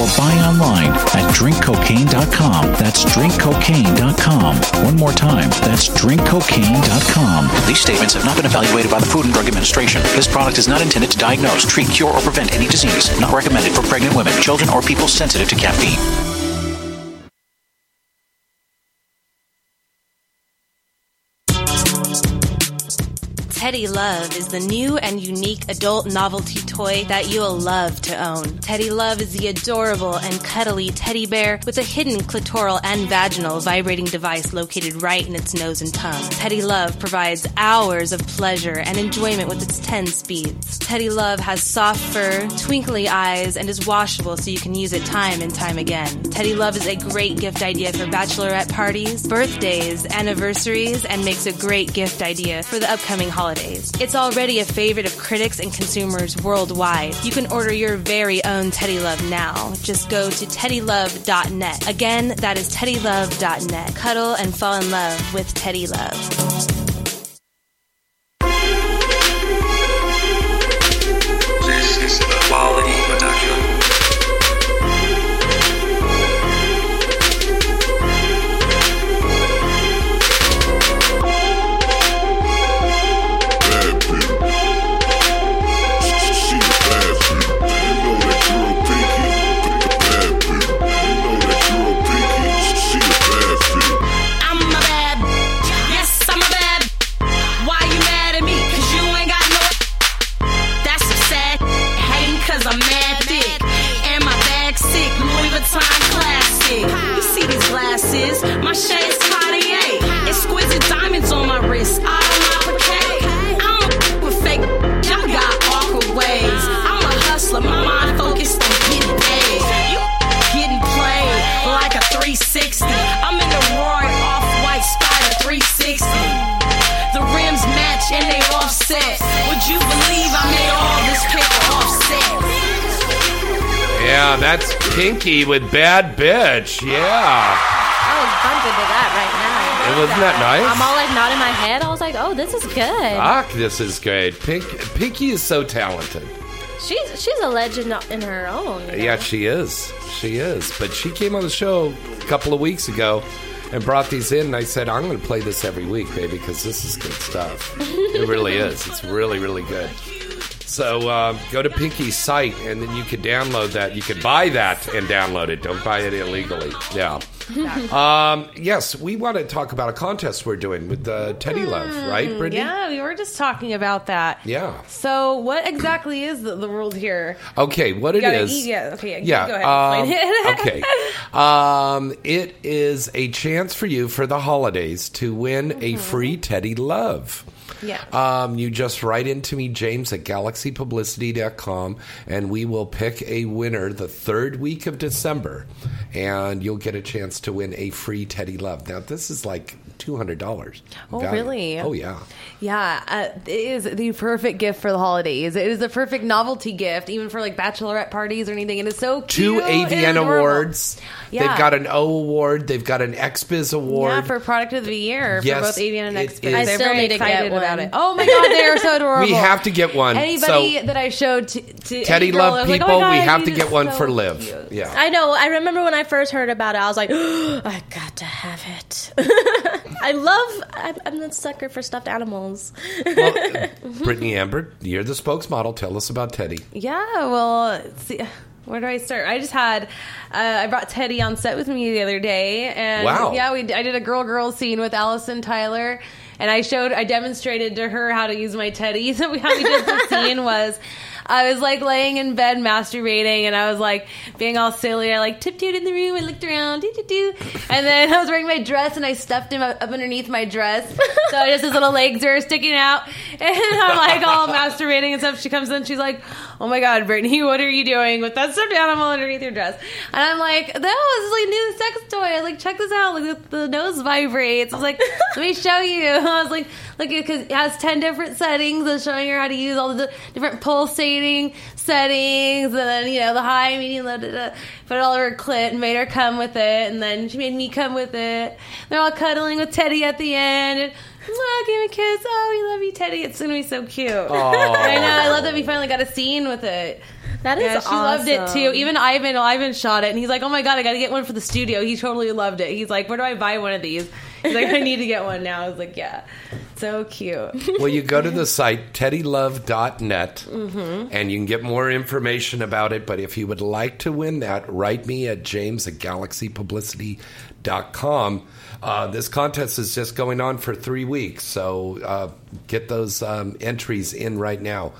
Or buy online at drinkcocaine.com. That's drinkcocaine.com. One more time, that's drinkcocaine.com. These statements have not been evaluated by the Food and Drug Administration. This product is not intended to diagnose, treat, cure, or prevent any disease. Not recommended for pregnant women, children, or people sensitive to caffeine. Teddy Love is the new and unique adult novelty toy that you'll love to own. Teddy Love is the adorable and cuddly teddy bear with a hidden clitoral and vaginal vibrating device located right in its nose and tongue. Teddy Love provides hours of pleasure and enjoyment with its 10 speeds. Teddy Love has soft fur, twinkly eyes, and is washable so you can use it time and time again. Teddy Love is a great gift idea for bachelorette parties, birthdays, anniversaries, and makes a great gift idea for the upcoming It's already a favorite of critics and consumers worldwide. You can order your very own Teddy Love now. Just go to teddylove.net. Again, that is teddylove.net. Cuddle and fall in love with Teddy Love. With Bad Bitch. Yeah. I was bumping to that right now. And wasn't that nice? I'm all like nodding my head. I was like, oh, this is good. Fuck, this is great. Pink, Pinky is so talented. She's she's a legend in her own. you know? Yeah, she is. She is. But she came on the show a couple of weeks ago and brought these in, and I said, I'm going to play this every week, baby, because this is good stuff. it really is. It's really, really good. So uh, go to Pinky's site, and then you could download that. You could buy that and download it. Don't buy it illegally. Yeah. Um, yes, we want to talk about a contest we're doing with uh, Teddy Love, right, Brittany? Yeah, we were just talking about that. Yeah. So, what exactly is the, the rules here? Okay, what it eat- yeah, okay, yeah. go ahead um, explain it. okay, um, it is a chance for you for the holidays to win a free Teddy Love. Yeah. Um, you just write into me, James at galaxypublicity.com, and we will pick a winner the third week of December, and you'll get a chance to win a free Teddy Love. Now, this is like $200. Oh, value. really? Oh, yeah. Yeah, uh, it is the perfect gift for the holidays. It is the perfect novelty gift, even for like bachelorette parties or anything. And it's so Two cute and AVN awards. Yeah. They've got an O award. They've got an XBiz award. Yeah, for product of the year Yes, for both AVN and it XP. I They're still very need to get excited one. about it. Oh my god, they are so adorable. We have to get one. Anybody So- that I showed to, to Teddy any girl, Love I like, people, oh my we have to get one so for Liv. cute. Yeah. I know. I remember when I first heard about it, I was like, I got to have it. I love. I'm, I'm the sucker for stuffed animals. Britney Amber, you're the spokesmodel. Tell us about Teddy. Yeah, well, see, where do I start? I just had, uh, I brought Teddy on set with me the other day, and Wow. yeah, we I did a girl girl scene with Allison Tyler, and I showed, I demonstrated to her how to use my Teddy. So we how we did the scene was. I was like laying in bed masturbating, and I was like being all silly. I like tiptoed in the room and looked around, doo doo doo, and then I was wearing my dress, and I stuffed him up, underneath my dress, so just his little legs are sticking out, and I'm like all masturbating and stuff. She comes in, she's like, "Oh my god, Brittany, what are you doing with that stuffed animal underneath your dress?" And I'm like, "No, this is like new sex toy." I was like, "Check this out, like the, nose vibrates." I was like, "Let me show you." I was like, "Look, because it has ten different settings." I was showing her how to use all the different pulsating settings, and then you know the high, medium, low. Da, da. Put it all over her clit and made her come with it, and then she made me come with it. They're all cuddling with Teddy at the end. And, Mwah, give me a kiss. Oh, we love you, Teddy. It's gonna be so cute. I know. I love that we finally got a scene with it. That is yeah, she loved it too. Even Ivan, Ivan shot it, and he's like, "Oh my god, I got to get one for the studio." He totally loved it. He's like, "Where do I buy one of these?" He's like, I need to get one now. I was like, yeah, so cute. well, you go to the site teddylove.net Mhm. and you can get more information about it. But if you would like to win that, write me at james at galaxypublicity.com. Uh, this contest is just going on for three weeks, so uh, get those um, entries in right now.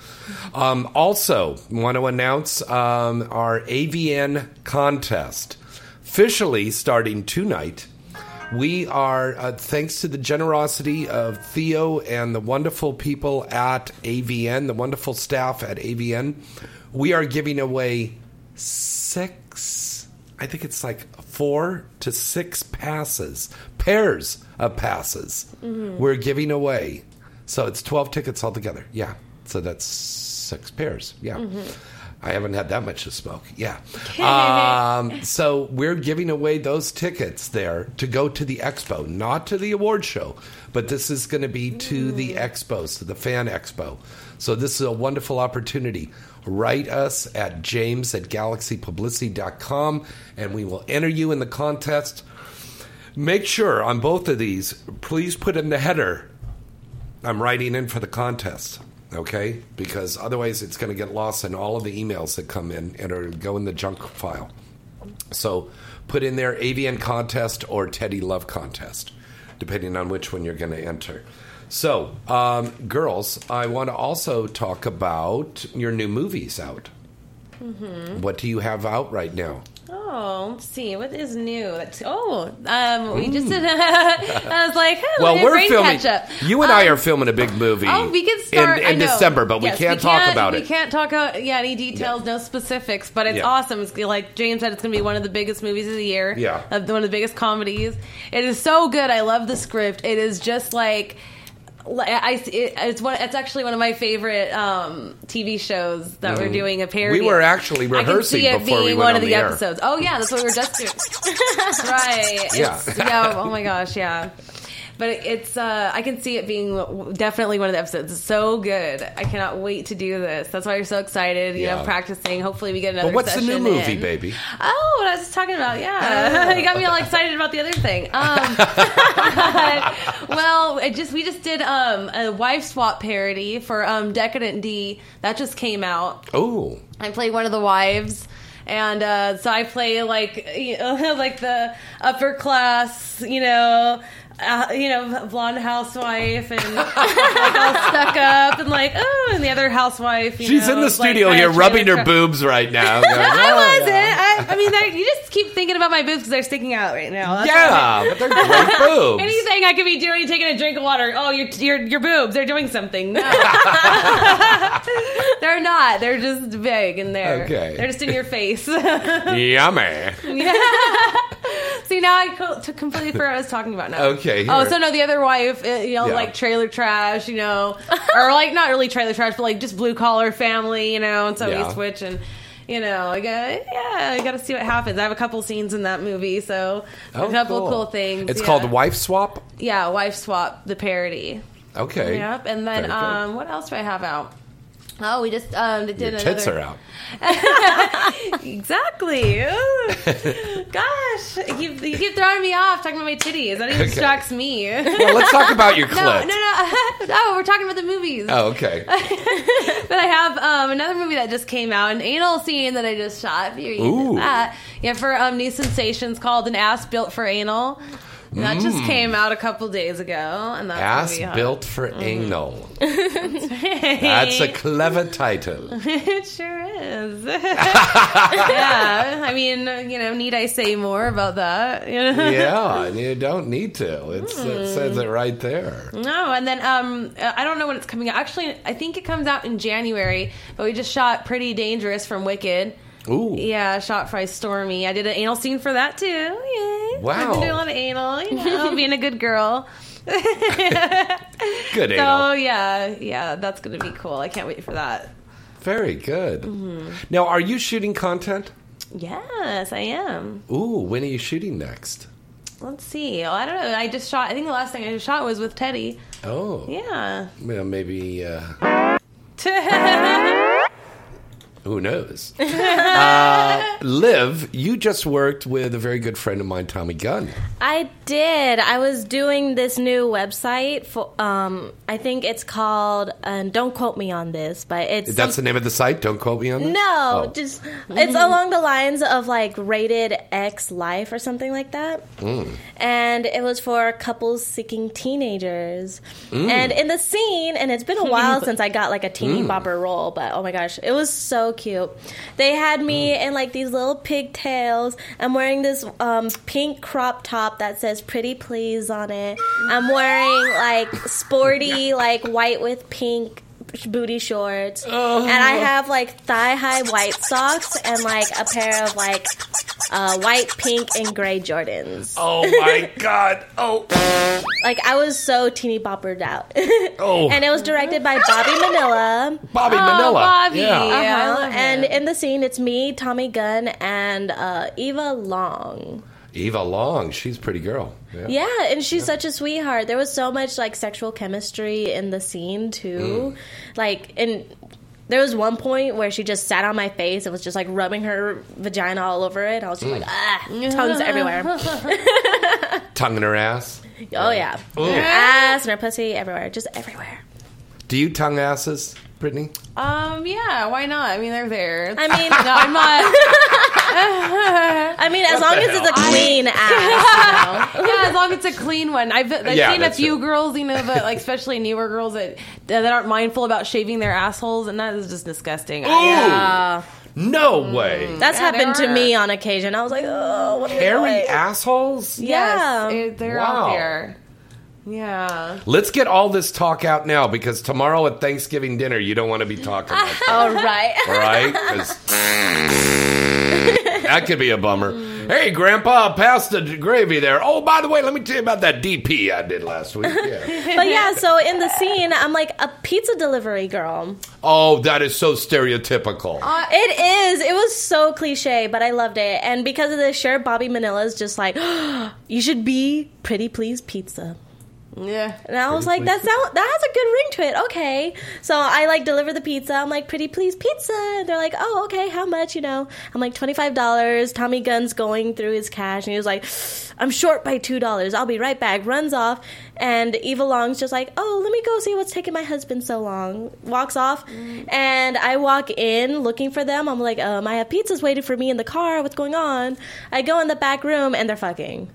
Um, also, want to announce um, our AVN contest officially starting tonight. We are, uh, thanks to the generosity of Theo and the wonderful people at AVN, the wonderful staff at AVN, we are giving away six, I think it's like four to six passes, pairs of passes. Mhm. We're giving away. So it's 12 tickets altogether. Yeah. So that's six pairs. Yeah. Mhm. I haven't had that much to smoke. Yeah. Um, so we're giving away those tickets there to go to the expo, not to the award show, but this is going to be to the expo, to the fan expo. So this is a wonderful opportunity. Write us at james at galaxypublicity.com and we will enter you in the contest. Make sure on both of these, please put in the header I'm writing in for the contest, okay? Because otherwise it's going to get lost in all of the emails that come in and it'll go in the junk file. So put in there AVN contest or Teddy Love contest, depending on which one you're going to enter. So, um, girls, I want to also talk about your new movies out. hmm What do you have out right now? Oh, let's see. What is new? Oh, um, we just did. I was like, hey, Well, we're filming. catch up. You and I Um, are filming a big movie. Oh, we can start in, in. December, but Yes, we can't talk about We it. We can't talk about yeah any details, no specifics, but it's Yeah. awesome. It's like James said, it's going to be one of the biggest movies of the year. Yeah. one of the biggest comedies. It is so good. I love the script. It is just like. I, it, it's one. It's actually one of my favorite um, TV shows that we're Mhm. doing a parody. We were actually I can rehearsing see it before we being went one on of the, the air. episodes. Oh yeah, that's what we were just doing. right. Yeah. Yeah. Oh my gosh. Yeah. But it's, uh, I can see it being definitely one of the episodes. It's so good. I cannot wait to do this. That's why you're so excited. You Yeah. know, practicing. Hopefully, we get another. But what's the new movie, in. baby? Oh, what I was just talking about. Yeah, you got me all excited about the other thing. Um, well, it just we just did um, a wife swap parody for um, Decadent D that just came out. Oh. I play one of the wives. And uh, so I play like you know, like the upper class, you know, uh, you know, blonde housewife and like all stuck up and like oh, and the other housewife. You She's know, in the like, studio kinda here rubbing her boobs right now. going, I "Oh, wasn't. yeah." I, I mean, you just keep thinking about my boobs because they're sticking out right now. That's Yeah, but they're great boobs. Anything I could be doing, taking a drink of water. Oh, your your your boobs. They're doing something. No. they're not. They're just big and they're Okay. they're just in your face. Yummy. Yeah. See, now I co- to completely forgot what I was talking about now. Okay, Oh, so no, the other wife, uh, you know, Yeah. like trailer trash, you know, or like not really trailer trash, but like just blue collar family, you know, and so Yeah. we switch and. You know, I got yeah, I got to see what happens. I have a couple scenes in that movie, so Oh, a couple cool. cool things. It's yeah. called Wife Swap. yeah, wife swap the parody. Okay. Yep, and then Very good. um, what else do I have out? Oh, we just um, did Your another. tits are out. exactly. Ooh. Gosh, you keep, you keep throwing me off talking about my titties. That even Okay. distracts me. Well, let's talk about your No, no, no. no, we're talking about the movies. Oh, okay. but I have um, another movie that just came out, an anal scene that I just shot. If you're Ooh. that. Yeah, for um, New Sensations called An Ass Built for Anal. That just Mm. came out a couple days ago, and that's Ass built for anal. That's right. That's a clever title. it sure is. yeah, I mean, you know, need I say more about that? You know? yeah, and you don't need to. It's, Hmm. It says it right there. No, and then um, I don't know when it's coming out. Actually, I think it comes out in January. But we just shot "Pretty Dangerous" from Wicked. Ooh. Yeah, shot by Stormy. I did an anal scene for that too. Yay! Wow. I've been doing a lot of anal. You know, being a good girl. Good so anal. yeah, yeah, that's gonna be cool. I can't wait for that. Very good. Mhm. Now, are you shooting content? Yes, I am. Ooh, when are you shooting next? Let's see. I don't know. I just shot. I think the last thing I just shot was with Teddy. Oh. Yeah. Well, maybe. Uh... Who knows? uh, Liv, you just worked with a very good friend of mine, Tommy Gunn. I did. I was doing this new website for. Um, I think it's called. And don't quote me on this, but it's That's the name of the site. Don't quote me on that. No, Oh. just it's along the lines of like rated X life or something like that. Mm. And it was for couples seeking teenagers. Mm. And in the scene, and it's been a while since I got like a teeny Mm. bopper role, but oh my gosh, it was so cute. They had me Mm. in like these little pigtails. I'm wearing this um, pink crop top that says "Pretty Please" on it. I'm wearing like sporty, like white with pink booty shorts, and I have like thigh high white socks and like a pair of like uh, white, pink, and gray Jordans. Oh my god! Oh, like I was so teeny boppered out. Oh. and it was directed by Bobby Manila. Bobby Oh, Manila. Bobby. Yeah. Yeah, Uh-huh. love And in the scene, it's me, Tommy Gunn, and uh, Eva Long. Eva Long, she's a pretty girl. Yeah. Yeah, and she's such a sweetheart. There was so much like sexual chemistry in the scene too. Like, and there was one point where she just sat on my face and was just like rubbing her vagina all over it. I was just like, ah, tongues everywhere. Tongue in her ass. oh yeah, Ooh. her ass and her pussy everywhere, just everywhere. Do you tongue asses, Brittany? Um, yeah, why not? I mean, they're there. I mean, no, I'm not. I mean, as What long the as it's a hell? clean ass. You know? yeah, as long as it's a clean one. I've, I've Yeah, seen a few it. girls, you know, but like especially newer girls that that aren't mindful about shaving their assholes, and that is just disgusting. Ooh. Uh, No way. that's Yeah, happened to me on occasion. I was like, oh, what am I Hairy doing? assholes? Yeah. It- they're Wow. out there. Yeah. Let's get all this talk out now because tomorrow at Thanksgiving dinner, you don't want to be talking about that. All right. right? 'Cause that could be a bummer. Hey, Grandpa, pass the gravy there. Oh, by the way, let me tell you about that DP I did last week. Yeah. but yeah, so in the scene, I'm like a pizza delivery girl. Oh, that is so stereotypical. Uh, it is. It was so cliche, but I loved it. And because of this shirt, Bobby Manila's just like, you should be pretty please pizza. Yeah. And I was like, that sound that has a good ring to it. Okay. So I like deliver the pizza. I'm like, pretty please pizza. And they're like, oh, okay, how much, you know? I'm like, $25. Tommy Gunn's going through his cash and he was like, I'm short by $2. I'll be right back. Runs off. And Eva Long's just like, oh, let me go see what's taking my husband so long. Walks off. And I walk in looking for them. I'm like, um, I have pizzas waiting for me in the car. What's going on? I go in the back room and they're fucking.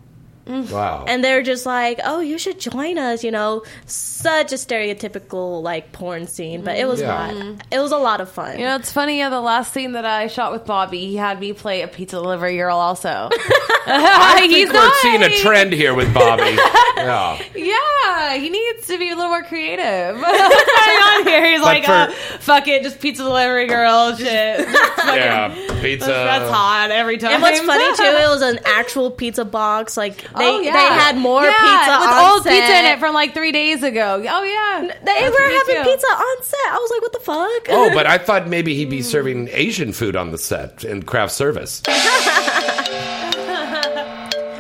Wow. And they're just like, "Oh, you should join us," you know. Such a stereotypical like porn scene, but it was Yeah. fun. It was a lot of fun. You know, it's funny. Yeah, the last scene that I shot with Bobby, he had me play a pizza delivery girl. Also, I think He's we're seeing a trend here with Bobby. yeah. Yeah, he needs to be a little more creative. What's going on here, he's But like, for- uh, "Fuck it, just pizza delivery girl shit." Yeah. Pizza. That's hot every time. And what's funny too, it was an actual pizza box. Like they oh, yeah. they had more Yeah, pizza with on old set. pizza in it from like three days ago. Oh yeah, They That's were having too. pizza on set. I was like, "What the fuck?" Oh, but I thought maybe he'd be serving Asian food on the set in craft service.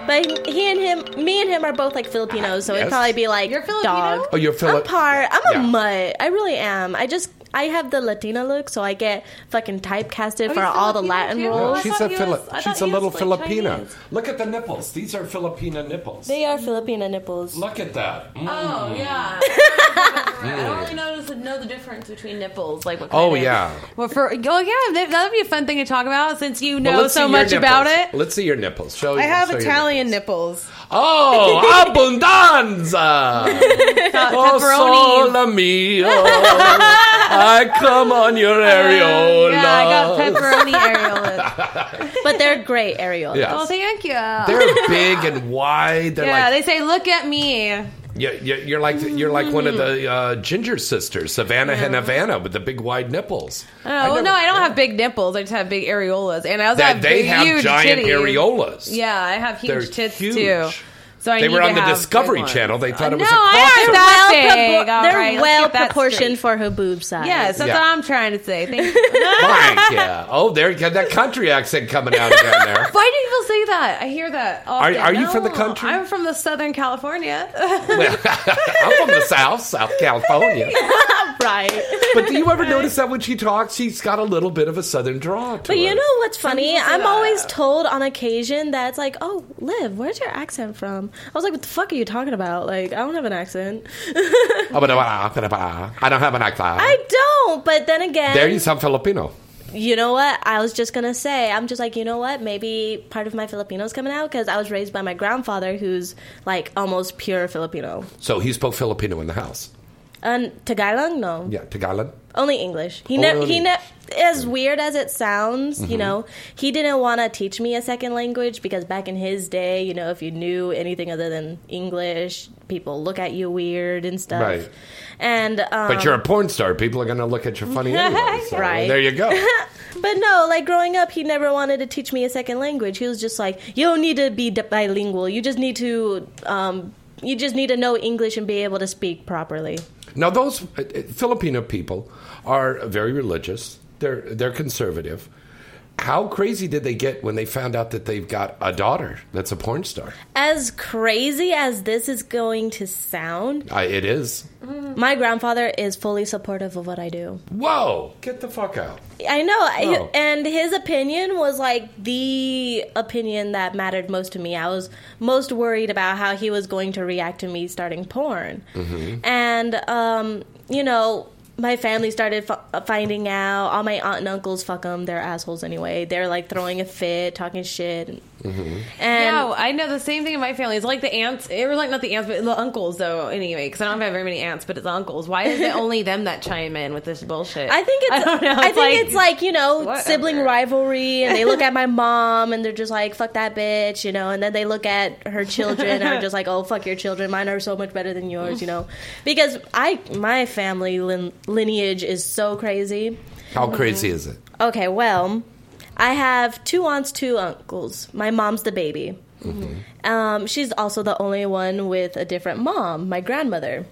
But he and him, me and him are both like Filipinos, so Yes. it'd probably be like You're Filipino? dog. Oh, you're Filipino. I'm part. I'm Yeah. a mutt. I really am. I just I have the Latina look, so I get fucking typecasted for he's all the Latin too? roles. I she's a he Fili- was- she's a little was, like, Filipina. Chinese. Look at the nipples. These are Filipina nipples. They are Filipina nipples. Look at that. Mm. Oh yeah. I don't really notice know the difference between nipples. Like what? Kind Oh of, yeah. Well, for oh yeah, that would be a fun thing to talk about since you know Well, so see your much about it. Let's see your nipples. Show. I have show your Italian nipples. Oh, abundanza! oh, pepperoni. sole mio. I come on your uh, areola. Yeah, I got pepperoni areolas. But they're great areolas. Yes. Oh, thank you. They're big and wide. They're yeah, like they say, "Look at me." You, you, you're like you're like one of the uh, Ginger sisters, Savannah and Havana, with the big wide nipples. Oh, well, no, I don't have big nipples. I just have big areolas, and I also They, have they big, have huge giant titties. areolas. Yeah, I have huge They're tits huge. too. So I They were on the Discovery. Channel. They thought it was no, a I crossover. aren't that Well, big. propor- they're right, well proportioned for her boob size. Yes, that's Yeah. what I'm trying to say. Thank you. Thank you. Oh, there you got that country accent coming out again there. Why do people say that? I hear that. Often. are you from the country? I'm from the Southern California. Well, I'm from the South, South California. right. But do you ever notice that when she talks, she's got a little bit of a southern draw to But her? you know what's funny? I'm that. always told on occasion that it's like, "Oh, Liv, where's your accent from?" I was like, "What the fuck are you talking about? Like, I don't have an accent." Oh, I don't have an accent. I don't. But then again, There you sound Filipino. you know what? I was just gonna say, I'm just like, you know what? Maybe part of my Filipino's coming out because I was raised by my grandfather, who's like almost pure Filipino. So he spoke Filipino in the house. And Tagalog, no, Yeah, Tagalog. only English. He Only ne- he English. ne- as weird as it sounds, you Mhm. know, he didn't want to teach me a second language because back in his day, you know, if you knew anything other than English, people look at you weird and stuff. Right. And um, But you're a porn star. People are going to look at you funny anyway. So Right. There you go. But no, like growing up, he never wanted to teach me a second language. He was just like, you don't need to be bilingual. You just need to, um, you just need to know English and be able to speak properly. Now, those uh, uh, Filipino people are very religious. They're they're conservative. How crazy did they get when they found out that they've got a daughter that's a porn star? As crazy as this is going to sound, Uh, it is. my grandfather is fully supportive of what I do. Whoa! Get the fuck out. I know, I- Oh. and his opinion was like the opinion that mattered most to me. I was most worried about how he was going to react to me starting porn. Mm-hmm. And, um, you know, my family started f- uh, finding out. All my aunt and uncles, fuck them, they're assholes anyway. They're like throwing a fit, talking shit. Mm-hmm. And yeah, I know the same thing in my family. It's like the aunts, or like not the aunts, but the uncles, though. Anyway, because I don't have very many aunts, but it's the uncles. Why is it only them that chime in with this bullshit? I think it's. I don't know. I It's think like- it's like you know Whatever. sibling rivalry, and they look at my mom and they're just like "fuck that bitch," you know, and then they look at her children and are just like "oh fuck your children, mine are so much better than yours," you know, because I my family lin- lineage is so crazy. How crazy is it? Okay, well, I have two aunts, two uncles. My mom's the baby. Um, she's also the only one with a different mom, my grandmother.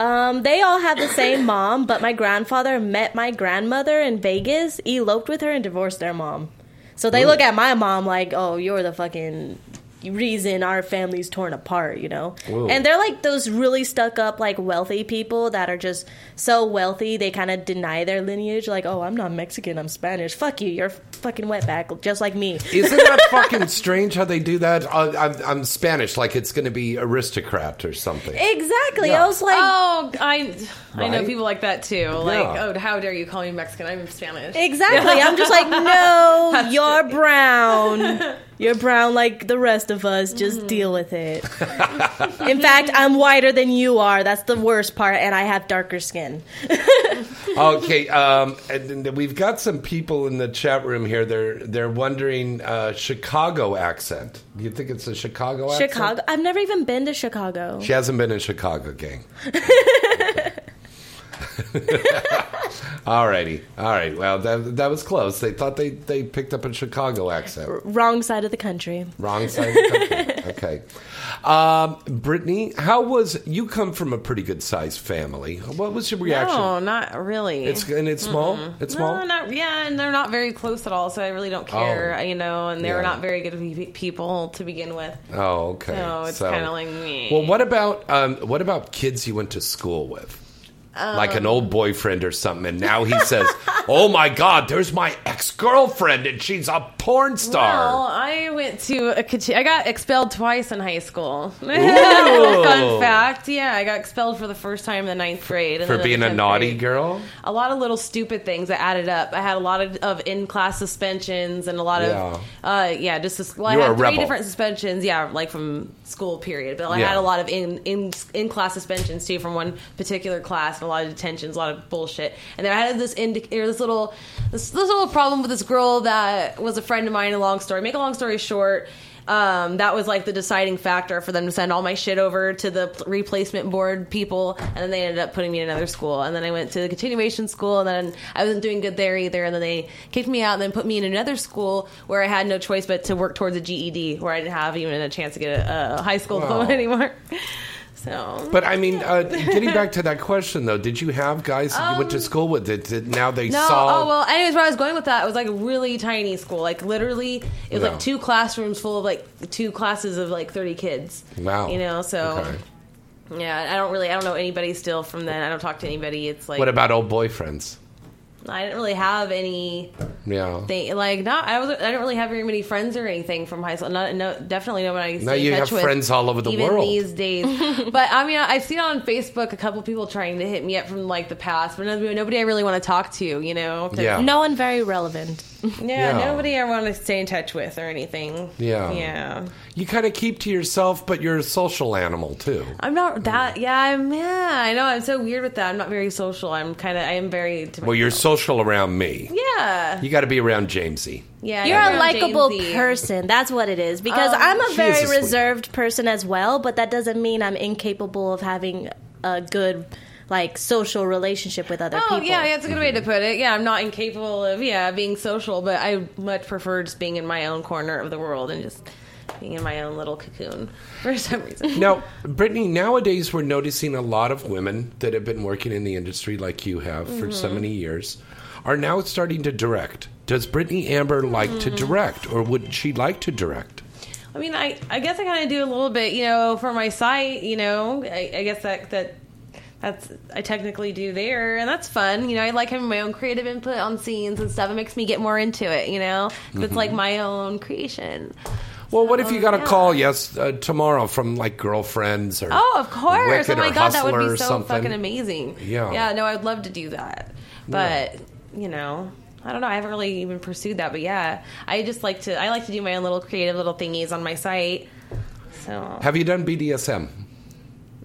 Um, they all have the same mom, but my grandfather met my grandmother in Vegas, eloped with her, and divorced their mom. So they Ooh. look at my mom like, "Oh, you're the fucking reason our family's torn apart," you know. Ooh. And they're like those really stuck up, like wealthy people that are just so wealthy they kind of deny their lineage. Like, "Oh, I'm not Mexican, I'm Spanish. Fuck you, you're fucking wetback, just like me." Isn't that fucking strange how they do that? Uh, I'm, I'm Spanish, like it's going to be aristocrat or something. Exactly. Yeah. I was like, oh, I, I know people like that too. Like, Yeah. oh, how dare you call me Mexican? I'm Spanish. Exactly. I'm just like, no, you're brown. You're brown like the rest of us. Just deal with it. In fact, I'm whiter than you are. That's the worst part, and I have darker skin. okay, um, and then we've got some people in the chat room here. They're they're wondering uh, Chicago accent. Do you think it's a Chicago accent? Chicago. I've never even been to Chicago. She hasn't been in Chicago, gang. Alrighty, all right. Well, that that was close. They thought they they picked up a Chicago accent. Wrong side of the country. Wrong side of the country. Okay. Um, Brittany, how was you come from a pretty good sized family? What was your reaction? No, not really. It's and it's small. Mm-mm. It's No, small. not yeah, and they're not very close at all. So I really don't care, Oh. you know. And they were not very good people to begin with. Oh, okay. So it's kinda like me. Well, what about um, what about kids you went to school with? Like an old boyfriend or something, and now he says, "Oh my God, there's my ex girlfriend, and she's a porn star." Well, I went to a I got expelled twice in high school. Fun fact, yeah, I got expelled for the first time in the ninth grade. For being a naughty grade. girl, a lot of little stupid things that added up. I had a lot of, of in class suspensions and a lot of uh, yeah, just well, I had a three rebel. different suspensions. Yeah, like from school period, but I Yeah. had a lot of in in in class suspensions too from one particular class a lot of detentions, a lot of bullshit. And then I had this indi- or this little this, this little problem with this girl that was a friend of mine. A long story. Make a long story short. Um, that was like the deciding factor for them to send all my shit over to the replacement board people, and then they ended up putting me in another school. And then I went to the continuation school, and then I wasn't doing good there either. And then they kicked me out, and then put me in another school where I had no choice but to work towards a GED, where I didn't have even a chance to get a, a high school Wow. diploma anymore. So, but I mean, uh, getting back to that question though, did you have guys that you went to school with that, that now they Um, no, saw? oh well. Anyways, where I was going with that, it was like a really tiny school. Like literally, it was Yeah. like two classrooms full of like two classes of like thirty kids. Wow. You know, so Okay. Yeah, I don't really, I don't know anybody still from then. I don't talk to anybody. It's like what about old boyfriends? I didn't really have any Yeah. thing like not. I was. I didn't really have very many friends or anything from high school. Not, no, definitely nobody. I Now stay you have with friends all over the even world. these days. but I mean, I've seen on Facebook a couple people trying to hit me up from like the past, but nobody, nobody I really want to talk to. You know. Yeah. No one very relevant. Yeah, Yeah. nobody I want to stay in touch with or anything. Yeah. yeah. You kind of keep to yourself, but you're a social animal too. I'm not that. Yeah, I'm. Yeah, I know. I'm so weird with that. I'm not very social. I'm kind of. I am very. To Well, you're social around me. yeah. You got to be around Jamesy. Yeah, You're I'm a likable Jamesy. person. That's what it is. Because Um, I'm a very a reserved person as well, but that doesn't mean I'm incapable of having a good like social relationship with other Oh people. yeah, yeah, it's a good way to put it. Yeah, I'm not incapable of yeah being social, but I much prefer just being in my own corner of the world and just being in my own little cocoon for some reason. Now, Brittany, nowadays we're noticing a lot of women that have been working in the industry like you have for so Mhm. many years are now starting to direct. Does Britney Amber like to Mhm. direct, or would she like to direct? I mean, I I guess I kind of do a little bit, you know, for my site. You know, I, I guess that that. That's I technically do there, and that's fun. You know, I like having my own creative input on scenes and stuff. It makes me get more into it. You know, it's Mhm. like my own creation. Well, what if you got a yeah. call yes uh, tomorrow from like girlfriends or Oh, of course! Oh my god, that would be so fucking amazing. Yeah. yeah. No, I'd love to do that, but you know, I don't know. I haven't really even pursued that, but yeah, I just like to. I like to do my own little creative little thingies on my site. So Have you done BDSM?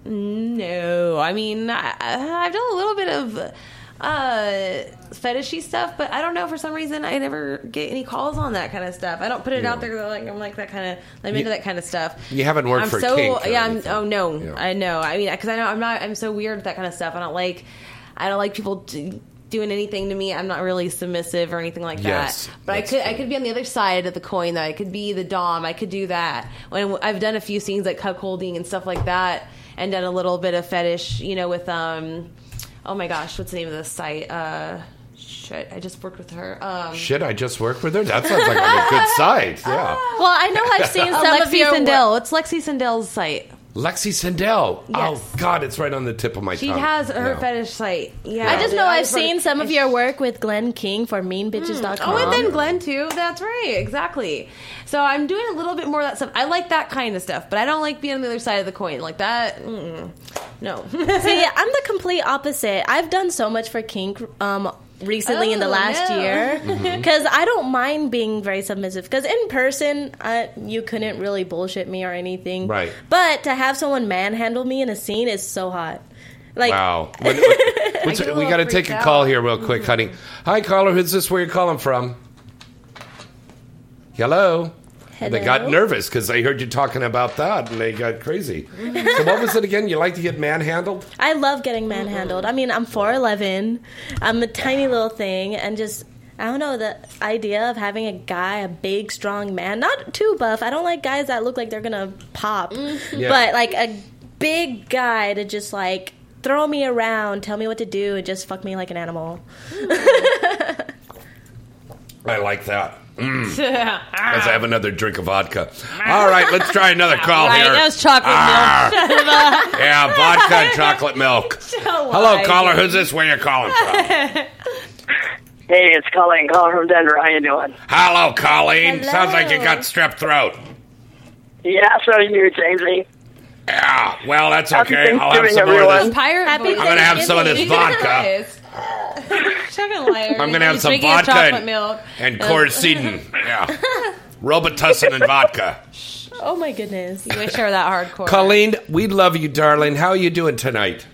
No, I mean, I, I've done a little bit of uh fetishy stuff but i don't know for some reason i never get any calls on that kind of stuff i don't put it Yeah. out there that, like i'm like that kind of i'm You- into that kind of stuff You haven't worked I'm for so kink yeah. I'm, oh no, Yeah. I know. I mean, because I know I'm not. I'm so weird with that kind of stuff. I don't like. I don't like people d- doing anything to me. I'm not really submissive or anything like Yes, that. But I could. I could be on the other side of the coin. Though I could be the dom. I could do that. When I've done a few scenes like cuckolding and stuff like that, and done a little bit of fetish. You know, with um. Oh my gosh, what's the name of the site? Uh. Shit, I just worked with her. Um, Shit, I just worked with her. That sounds like a good site. Yeah, Well, I know I've seen some of Lexi your Sandell. work. It's Lexi Sandell's site. Lexi Sandell. Yes. Oh God, it's right on the tip of my She tongue. She has her Yeah. fetish site. Yeah, I just know I've seen some of your work with Glenn King for MeanBitches.com. Oh, and then Glenn too. That's right, exactly. So I'm doing a little bit more of that stuff. I like that kind of stuff, but I don't like being on the other side of the coin like that. Mm-mm. No. See, I'm the complete opposite. I've done so much for kink um, recently in the Oh, last no. year Mhm. because I don't mind being very submissive. Because in person, I, you couldn't really bullshit me or anything. Right. But to have someone manhandle me in a scene is so hot. Like, wow. When- when- what's- we got to take freaked a call out. here, real quick, honey. Hi, caller. Who's this? Where you calling from? Hello. They got nervous because they heard you talking about that, and they got crazy. so, what was it again? You like to get manhandled? I love getting manhandled. I mean, I'm 4'11. I'm a tiny little thing, and just, I don't know, the idea of having a guy, a big, strong man, not too buff. I don't like guys that look like they're gonna pop, mm. Yeah. but like a big guy to just like throw me around, tell me what to do, and just fuck me like an animal. I like that. Mm. As Ah. I have another drink of vodka. All right, let's try another call Right, here. that was chocolate Ah. milk. Yeah, vodka and chocolate milk. Hello, lied. caller. Who's this? Where you calling from? Hey, it's Colleen calling from Denver. How you doing? Hello, Colleen. Hello. Sounds like you got strep throat. Yeah, so do you, Jamesy. Yeah, well, that's Happy okay. I'll have some more of this. Pirate Happy voice. I'm gonna have some of this vodka. Chicken liar. I'm gonna have some drinking his vodka chocolate and, milk. and Yeah, Robitussin and vodka. Oh my goodness. You wish her that hardcore. Colleen, we love you, darling. How are you doing tonight?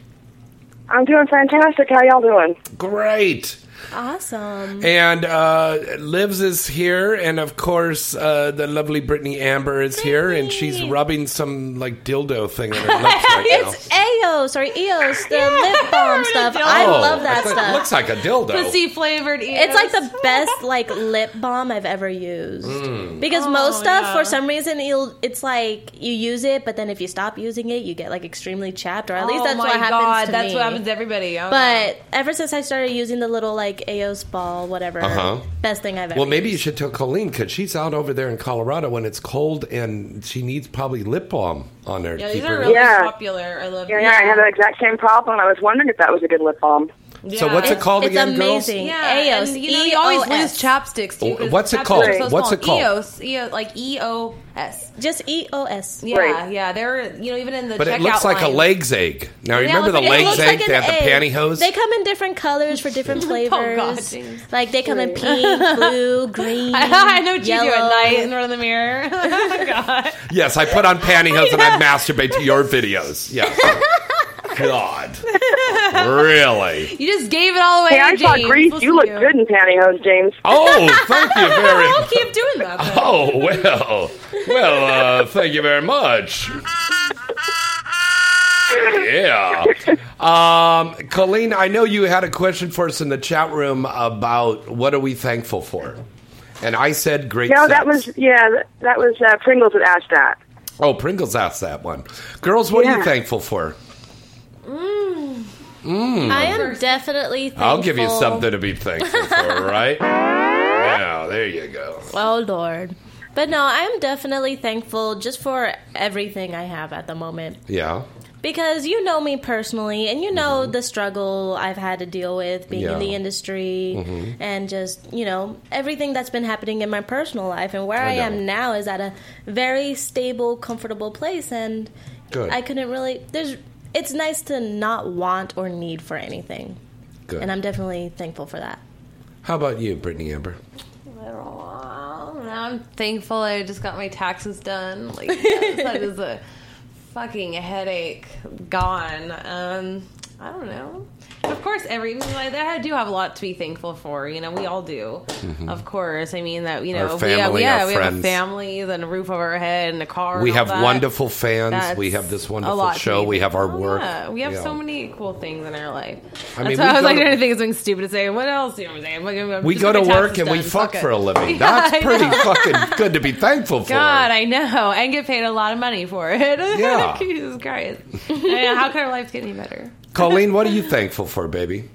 I'm doing fantastic. How y'all doing? Great. Awesome. And uh, Livs is here, and of course, uh, the lovely Britney Amber is here, and she's rubbing some like dildo thing on her lips right now. It's Aos or Eos, the lip balm stuff. I Oh, love that I stuff. It looks like a dildo. Pussy flavored Eos. It's like the best like lip balm I've ever used. Mm. Because Oh, most stuff, yeah. for some reason, you'll, it's like you use it, but then if you stop using it, you get like extremely chapped, or at least Oh that's my what happens God, to that's me. what happens to everybody. Oh, But ever since I started using the little like Aos ball, whatever, Uh-huh. best thing I've ever. Well, maybe you should tell Colleen because she's out over there in Colorado when it's cold and she needs probably lip balm. on there. Yeah, these are really Yeah. popular. I love. Yeah, yeah, I had that exact same problem. I was wondering if that was a good lip balm. So what's it called it's again, amazing. Yeah, Eos. and you know you always E-O-S. lose chapsticks too. Oh, 'cause What's it called? are so What's small. it called? EOS, EO, like E O S. Just E O S. Yeah, Right. yeah. They're you know even in the But it looks like a legs egg. Now Yeah, remember it the looks like- it legs egg? like they an had the pantyhose. They come in different colors for different flavors. Oh, God, like they come in pink, blue, green. I know what you do at night in front of the mirror. oh, God. Yes, I put on pantyhose and I masturbate to your videos. Yes. God. Really? You just gave it all away. Hey, I saw James. Grease. Listen You look to good in pantyhose, James. Oh, thank you very I'll keep doing that. then. Oh, well. Well, uh, thank you very much. Yeah. Um, Colleen, I know you had a question for us in the chat room about what are we thankful for? And I said great No, sex. that was yeah, that, that was uh, Pringles that asked that. Oh, Pringles asked that one. Girls, what are you thankful for? Mm. I am definitely thankful. I'll give you something to be thankful for, right? Yeah, there you go. Oh Lord. But no, I'm definitely thankful just for everything I have at the moment. Yeah. Because you know me personally, and you know the struggle I've had to deal with being Mm-hmm. Yeah. in the industry, Mhm. and just you know everything that's been happening in my personal life, and where I I, am now is at a very stable, comfortable place, and Good. I couldn't really. There's. It's nice to not want or need for anything, Good. and I'm definitely thankful for that. How about you, Britney Amber? Well, now I'm thankful I just got my taxes done. Like that is a fucking headache gone. Um, I don't know. Of course, every like, I do have a lot to be thankful for. You know, we all do. Mm-hmm. Of course, I mean that. You know, Our we have, yeah, we have a friends. family, then a roof over our head, and a car. We have that. wonderful fans. That's we have this wonderful show. We have our work. Yeah, we have Yeah. so many cool things in our life. I mean, we I was like to- trying to think of something stupid to say. What else? You know what I'm saying? I'm We go to work and we done. fuck for a living. That's pretty fucking good to be thankful for. God, I know, and get paid a lot of money for it. Yeah. Jesus Christ. How can our lives get any better? Colleen, what are you thankful for, baby?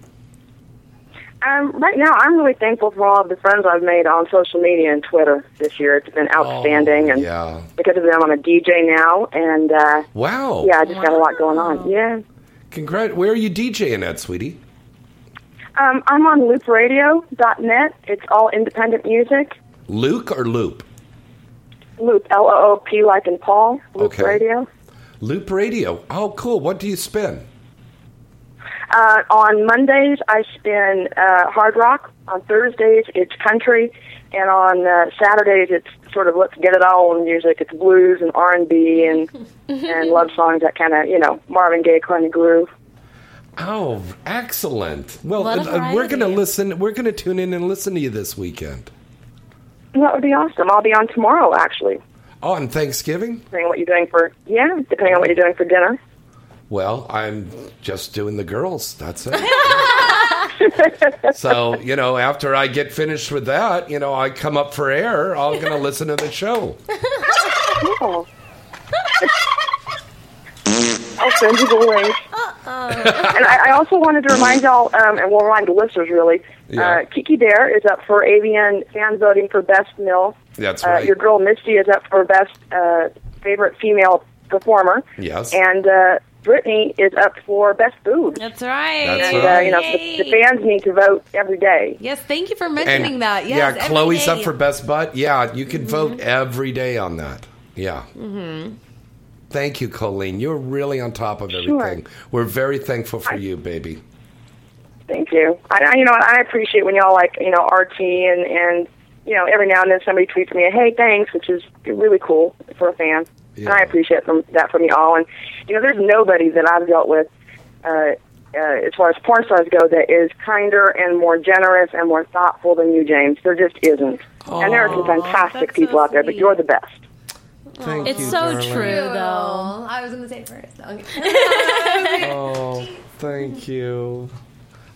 Um, right now, I'm really thankful for all of the friends I've made on social media and Twitter this year. It's been outstanding, and Oh, Yeah. because of them, I'm a DJ now, and uh, Wow. yeah, I just got a lot going on. Yeah, Congrat. Where are you DJing at, sweetie? um, I'm on LoopRadio.net. It's all independent music. Luke or Loop? Loop, L O O P, like in Paul. Loop Okay. Radio. Loop Radio. Oh, cool. What do you spin? Uh, on Mondays, I spin uh, hard rock. On Thursdays, it's country, and on uh, Saturdays, it's sort of let's get it all in music. It's blues and R and B and and love songs that kind of you know Marvin Gaye kind of groove. Oh, excellent. Well, uh, we're going to listen. We're going to tune in and listen to you this weekend. That would be awesome. I'll be on tomorrow, actually. Oh, on Thanksgiving? Depending on what you're doing for yeah, depending on what you're doing for dinner. Well, I'm just doing the girls. That's it. so, you know, after I get finished with that, you know, I come up for air. I'm going to listen to the show. Cool. I'll send you the link. and I, I also wanted to remind y'all, um, and we'll remind the listeners really, Yeah. uh, Kiki D'Aire is up for AVN fan voting for Best Mill. That's Uh, right. your girl Misty is up for Best uh, Favorite Female Performer. Yes. And uh, Britney is up for Best Food. That's right. That's and, right. Uh, you know, the, the fans need to vote every day. Yes, thank you for mentioning And, that. Yes, yeah, Chloe's day. up for best butt. Yeah, you can vote every day on that. Yeah. Mm-hmm. Thank you, Colleen. You're really on top of everything. Sure. everything. We're very thankful for you, baby. Thank you. I, I you know, I appreciate when y'all like, you know, RT and and you know, every now and then somebody tweets me, "Hey, thanks," which is really cool for a fan, and I appreciate from that from y'all. And you know, there's nobody that I've dealt with, uh, uh, as far as porn stars go, that is kinder and more generous and more thoughtful than you, James. There just isn't. and there are some fantastic people out there, but you're the best. Thank it's you, so darling. true, though. I was going to say first. Okay. Oh, thank you.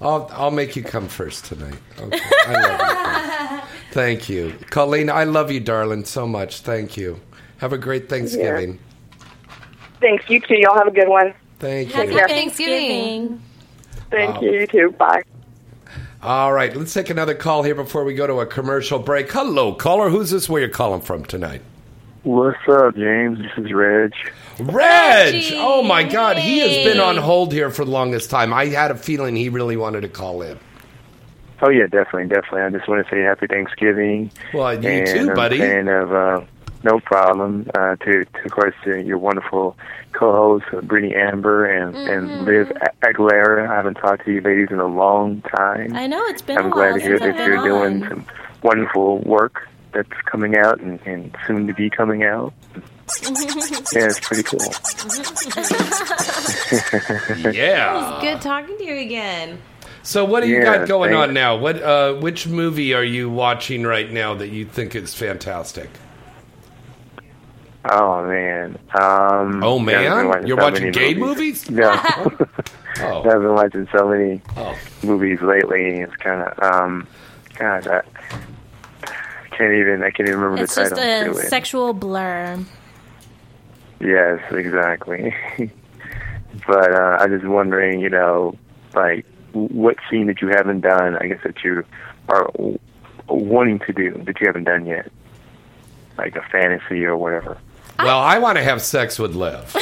I'll I'll make you come first tonight. Okay. I love you. Thank you, Colleen. I love you, darling, so much. Thank you. Have a great Thanksgiving. Thanks. You too. Y'all have a good one. Thank Take you. care. Thanksgiving. Thank Wow. you. You too. Bye. All right, let's take another call here before we go to a commercial break. Hello, caller. Who's this? Where you're calling from tonight? What's up, James? This is Reg. Reg! Oh my God, he has been on hold here for the longest time. I had a feeling he really wanted to call in. Oh yeah, definitely, definitely. I just want to say Happy Thanksgiving. Well, you and too, I'm buddy. And of uh, no problem. Uh, to, to of course to your wonderful co-hosts uh, Britney Amber and and Liv A- Aguilera. I haven't talked to you ladies in a long time. I know it's been. I'm a glad while to hear since I've that you're doing on. some wonderful work that's coming out and, and soon to be coming out. Yeah, it's pretty cool. Yeah. It's good talking to you again. So what do you Yeah, got going thanks. on now? What uh, which movie are you watching right now that you think is fantastic? Oh man. Um, Oh, man? yeah, I've been watching You're so watching gay movies? movies? No. I've been watching so many Oh. movies lately. It's kind of um, God, I can't even. I can't even remember It's the just title. a to it. sexual blur. Yes, exactly. but uh, I'm just wondering, you know, like what scene that you haven't done? I guess that you are wanting to do that you haven't done yet, like a fantasy or whatever. Well, I want to have sex with Liv.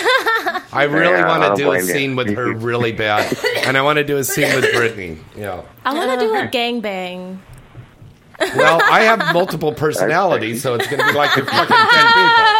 I really Yeah, want I to don't do a blame you. scene with her really bad, and I want to do a scene with Britney. Yeah. I want to do a gangbang. Well, I have multiple personalities, so it's going to be like the fucking ten people.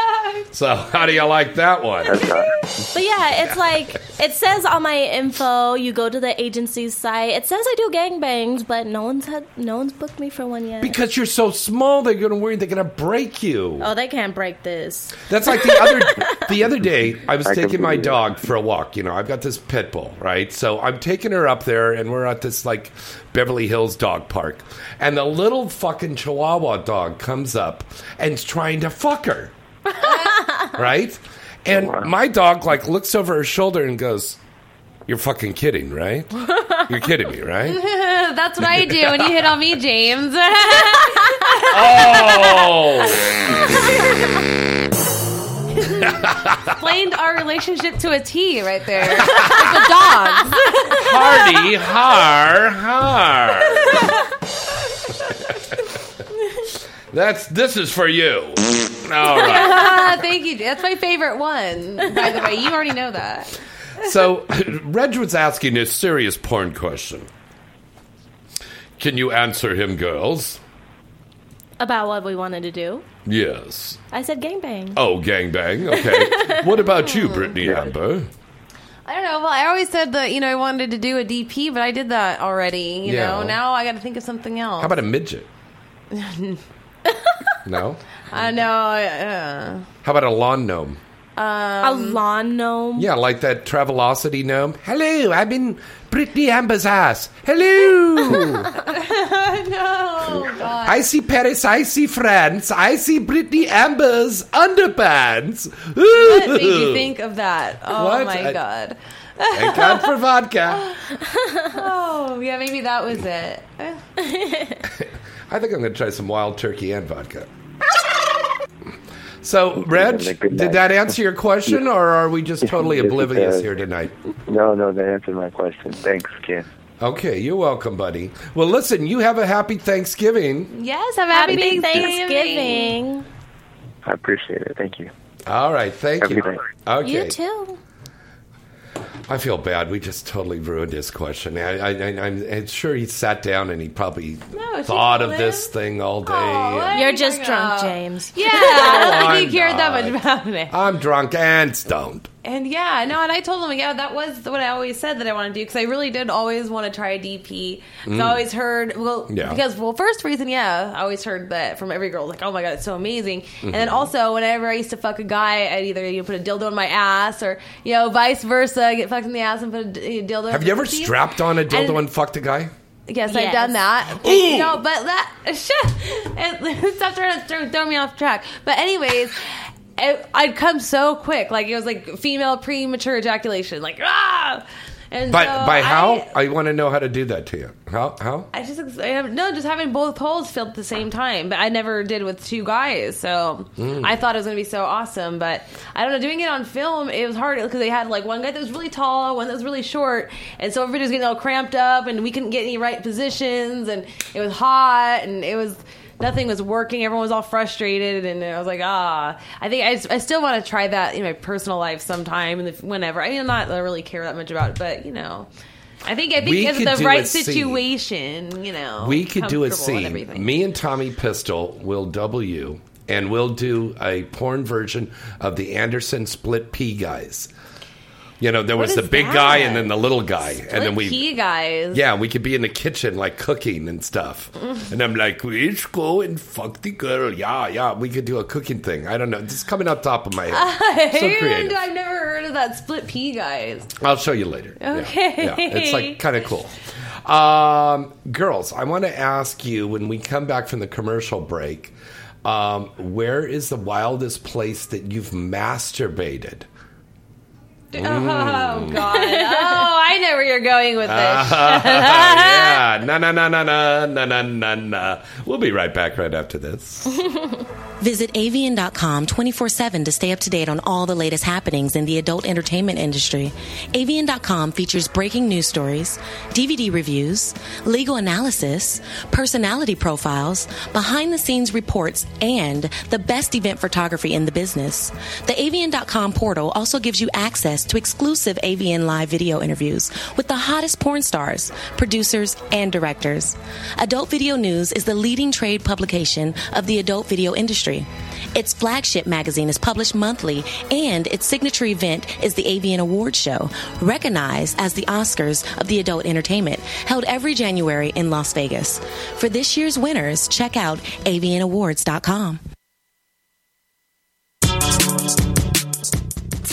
So how do you like that one? But yeah, it's like it says on my info. You go to the agency's site. It says I do gangbangs, but no one's had no one's booked me for one yet. Because you're so small, they're going to worry they're going to break you. oh, they can't break this. That's like the other the other day. I was I taking my dog for a walk. You know, I've got this pit bull, right? So I'm taking her up there, and we're at this like Beverly Hills dog park, and the little fucking Chihuahua dog comes up and's trying to fuck her, right? And my dog like looks over her shoulder and goes, "You're fucking kidding, right? You're kidding me, right?" That's what I do when you hit on me, James. Oh, Explained our relationship to a T right there. With the dogs. Hardy har har. That's this is for you. All right. Thank you. That's my favorite one. By the way, you already know that. So, Reg was asking a serious porn question. Can you answer him, girls? About what we wanted to do. Yes. I said gangbang. Oh, gangbang. Okay. what about you, Britney Amber? I don't know. Well, I always said that you know I wanted to do a DP, but I did that already. You Yeah. know, now I got to think of something else. How about a midget? No. I know. Uh, How about a lawn gnome? a lawn gnome. Yeah, like that Travelocity gnome. Hello, I'm in Britney Amber's ass. Hello. no, God. I see Paris, I see France, I see Britney Amber's underpants. What made you think of that? Oh What? my I- god. Thank God for vodka. oh yeah, maybe that was it. I think I'm going to try some wild turkey and vodka. So, Reg, did that answer your question, or are we just totally oblivious does. here tonight? No, no, that answered my question. Thanks, Ken. Okay, you're welcome, buddy. Well, listen, you have a happy Thanksgiving. Yes, have a happy, Happy Thanksgiving. Thanksgiving. I appreciate it. Thank you. All right, thank Have a you. good. Okay. You too. I feel bad. We just totally ruined his question. I, I, I, I'm, I'm sure he sat down and he probably No, thought of told this thing all day. what You're just drunk, about? James. Yeah, I don't think he cared that much about it. I'm drunk and stoned. And yeah, no, and I told him, yeah, that was what I always said that I want to do because I really did always want to try a DP. 'Cause Mm. I always heard, well, Yeah. because well, first reason, yeah, I always heard that from every girl, like, oh my god, it's so amazing. And then Mhm. also, whenever I used to fuck a guy, I'd either you know, put a dildo in my ass or you know, vice versa, get fucked in the ass and put a, dildo. On. Have in you ever pussy. strapped on a dildo and, And- fucked a guy? Yes, Yes. I've done that. Ooh. You know, but that shit. It, stop trying to throw, throw me off track. But anyways. It, I'd come so quick, like it was like female premature ejaculation, like ah. And By, so by I- how? I, want to know how to do that to you. How? How? I just I have, no, just having both holes filled at the same time. But I never did with two guys, so Mm. I thought it was gonna be so awesome. But I don't know, doing it on film, it was hard because they had like one guy that was really tall, one that was really short, and so everybody was getting all cramped up, and we couldn't get any right positions, and it was hot, and it was nothing was working. Everyone was all frustrated, and I was like, ah. I think I, I still want to try that in my personal life sometime, and whenever. I mean, I'm not I really care that much about it, but you know. I think I think it's the right scene. situation, you know. We could do a scene. Me and Tommy Pistol will double you, and we'll do a porn version of the Anderson Split Pea guys. You know, there was the big that? guy and then the little guy, and then we. Pea guys. Yeah, we could be in the kitchen like cooking and stuff. And I'm like, let's go and fuck the girl. Yeah, yeah. We could do a cooking thing. I don't know. It's coming up top of my head. so creative. I've never heard of that split pea guys. I'll show you later. Yeah, Okay. Yeah, it's like kind of cool. Um, girls, I want to ask you when we come back from the commercial break, um, where is the wildest place that you've masturbated? Oh God! Oh, I know where you're going with this. Ah, yeah, na na na na na na na na na. We'll be right back right after this. Visit avn.com 24 7 to stay up to date on all the latest happenings in the adult entertainment industry. AVN.com features breaking news stories, DVD reviews, legal analysis, personality profiles, behind the scenes reports, and the best event photography in the business. The avn.com portal also gives you access to exclusive Avian live video interviews with the hottest porn stars, producers, and directors. Adult Video News is the leading trade publication of the adult video industry. Its flagship magazine is published monthly, and its signature event is the AVN Awards Show, recognized as the Oscars of the adult entertainment, held every January in Las Vegas. For this year's winners, check out avnawards.com.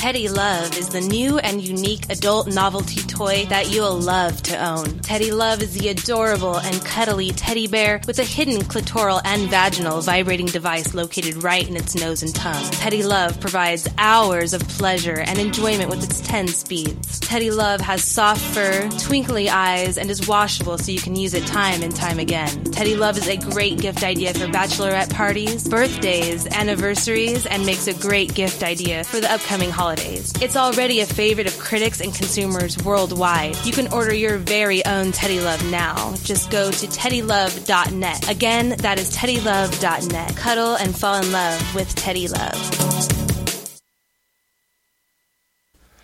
Teddy Love is the new and unique adult novelty toy that you'll love to own. Teddy Love is the adorable and cuddly teddy bear with a hidden clitoral and vaginal vibrating device located right in its nose and tongue. Teddy Love provides hours of pleasure and enjoyment with its 10 speeds. Teddy Love has soft fur, twinkly eyes, and is washable so you can use it time and time again. Teddy Love is a great gift idea for bachelorette parties, birthdays, anniversaries, and makes a great gift idea for the upcoming holidays. It's already a favorite of critics and consumers worldwide. You can order your very own Teddy Love now. Just go to teddylove.net. Again, that is teddylove.net. Cuddle and fall in love with Teddy Love.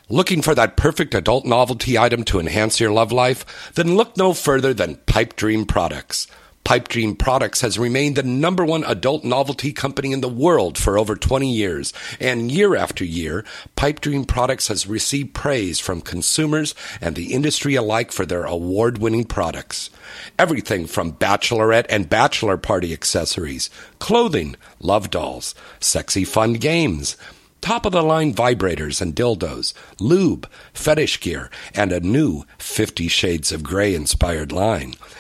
Looking for that perfect adult novelty item to enhance your love life? Then look no further than Pipe Dream Products. Pipe Dream Products has remained the number one adult novelty company in the world for over 20 years, and year after year, Pipe Dream Products has received praise from consumers and the industry alike for their award winning products. Everything from bachelorette and bachelor party accessories, clothing, love dolls, sexy fun games, top of the line vibrators and dildos, lube, fetish gear, and a new Fifty Shades of Grey inspired line.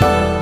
嗯。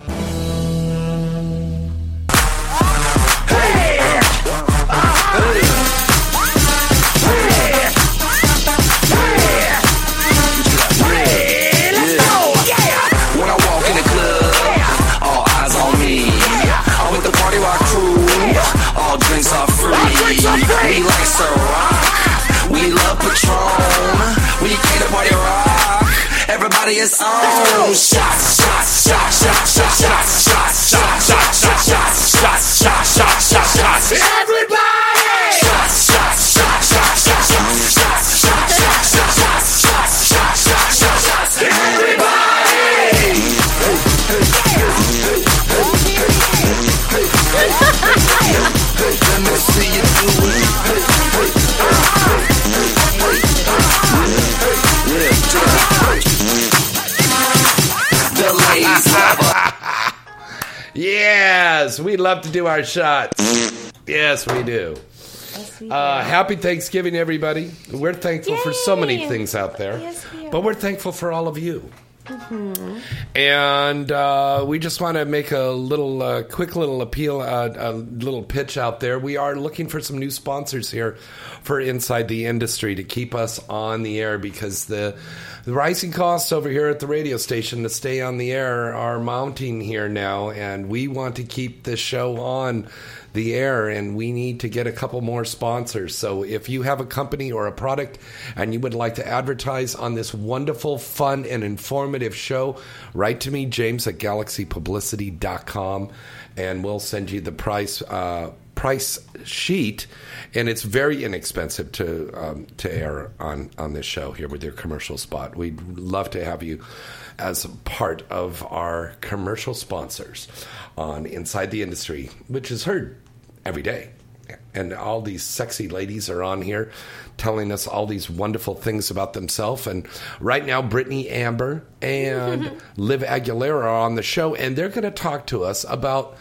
Drinks are free. We like Ciroc. We love Patron. You came to party rock, everybody is on. Shots, shots, shots, shots, shots, shots, shots, shots, shots, shots, shots, shots, shots, shots, shots, shots. Everybody! Shots, shots, shots, shots, shots, shots, shots, shots, shots, shots, shots, shots, shots, shots, shots. Everybody! Yes, we love to do our shots. Yes, we do. Uh, happy Thanksgiving, everybody. We're thankful for so many things out there, Yes, we but we're thankful for all of you. Mhm. And uh, we just want to make a little, uh, quick little appeal, uh, a little pitch out there. We are looking for some new sponsors here for Inside the Industry to keep us on the air because the, the rising costs over here at the radio station to stay on the air are mounting here now, and we want to keep the show on the air and we need to get a couple more sponsors. So if you have a company or a product and you would like to advertise on this wonderful, fun, and informative show, write to me, James at galaxypublicity.com, and we'll send you the price. Uh, price sheet and it's very inexpensive to um, to air on on this show here with your commercial spot we'd love to have you as part of our commercial sponsors on Inside the Industry, which is heard every day. And all these sexy ladies are on here telling us all these wonderful things about themselves. And right now, Britney Amber and Liv Aguilera are on the show, and they're going to talk to us about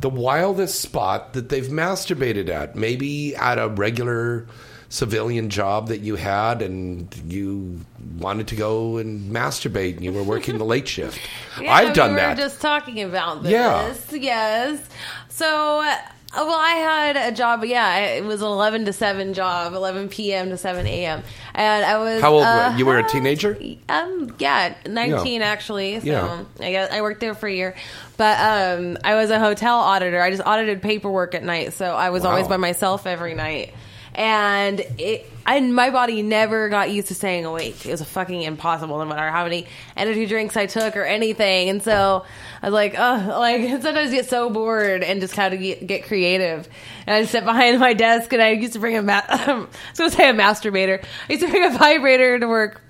the wildest spot that they've masturbated at. Maybe at a regular civilian job that you had and you wanted to go and masturbate and you were working the late shift. Yeah, I've done we that. Were just talking about this. Yeah. Yes. So, uh, well, I had a job. Yeah, it was an eleven to seven job, eleven p.m. to seven a.m. And I was How old uh, were you? were a teenager? Um, yeah, nineteen actually. So Yeah. I guess I worked there for a year, but um, I was a hotel auditor. I just audited paperwork at night, so I was Wow. always by myself every night. And it, I, my body never got used to staying awake. It was fucking impossible, no matter how many energy drinks I took or anything. And so I was like, oh, like sometimes get so bored and just kind of get, get creative. And I sit behind my desk, and I used to bring a, ma- I was to say a masturbator. I used to bring a vibrator to work.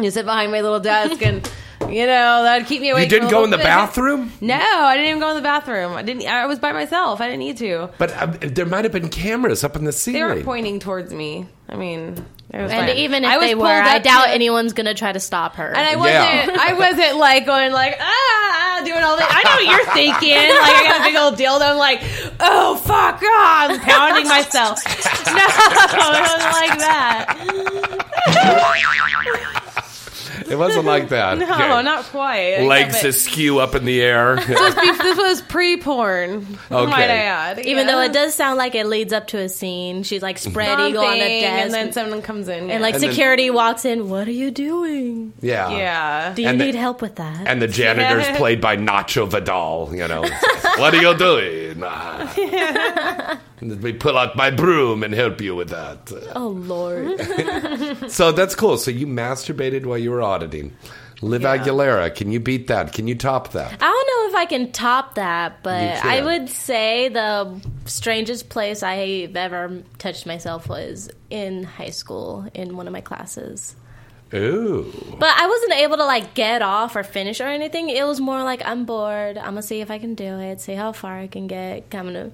You sit behind my little desk and. You know that would keep me awake. You didn't go in the bit. bathroom? No, I didn't even go in the bathroom. I didn't. I was by myself. I didn't need to. But um, there might have been cameras up in the ceiling. They were pointing towards me. I mean, it was And fine. even if I was they were, I doubt to- anyone's gonna try to stop her. And I wasn't. I wasn't like going like ah, ah doing all that. I know what you're thinking. Like I got a big old dildo. I'm like, oh fuck, ah, I'm pounding myself. No, it wasn't like that. It wasn't like that. No, Okay. not quite. Legs kept it- askew up in the air. This was, this was pre-porn. Okay. Might I add? Even though it does sound like it leads up to a scene, she's like spread eagle on the desk, and then someone comes in, and like And then- security walks in. What are you doing? Yeah. Yeah. Do you And the- need help with that? And the janitor's played by Nacho Vidal, you know. what are you doing? Ah. Let me pull out my broom and help you with that. oh lord. So that's cool. So you masturbated while you were auditing. Liv Aguilera, can you beat that? Can you top that? I don't know if I can top that, but I would say the strangest place I've ever touched myself was in high school in one of my classes. Ooh. But I wasn't able to like get off or finish or anything. It was more like I'm bored. I'm gonna see if I can do it. See how far I can get. I'm gonna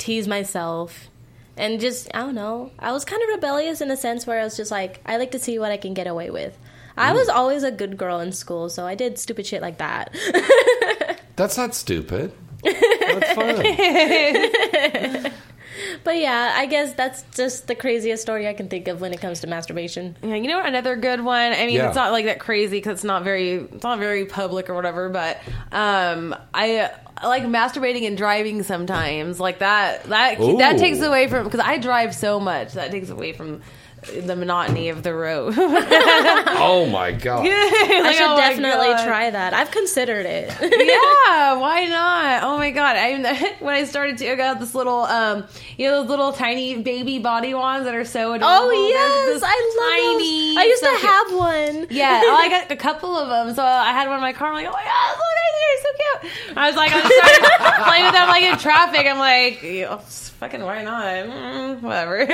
tease myself, and just I don't know. I was kind of rebellious in a sense where I was just like I like to see what I can get away with. I mm. was always a good girl in school, so I did stupid shit like that. That's not stupid. That's fun. but yeah, I guess that's just the craziest story I can think of when it comes to masturbation. Yeah, you know what? Another good one. I mean, Yeah. it's not like that crazy because it's not very, it's not very public or whatever. But um, I, I like masturbating and driving sometimes. Like that, that Ooh. that takes away from because I drive so much. That takes away from the monotony of the road. oh my god. I Like, should oh definitely try that. I've considered it. yeah, why not? Oh my god! I when I started to, I got this little, um, you know, those little tiny baby body wands that are so adorable. Oh yes, I love tiny. those. I used so to cute. have one. Yeah, oh, I got a couple of them. So I had one in my car. I'm like, oh my god, look at they're so cute. I was like, I started playing with them like in traffic. I'm like, yeah, fucking why not? Mm, whatever.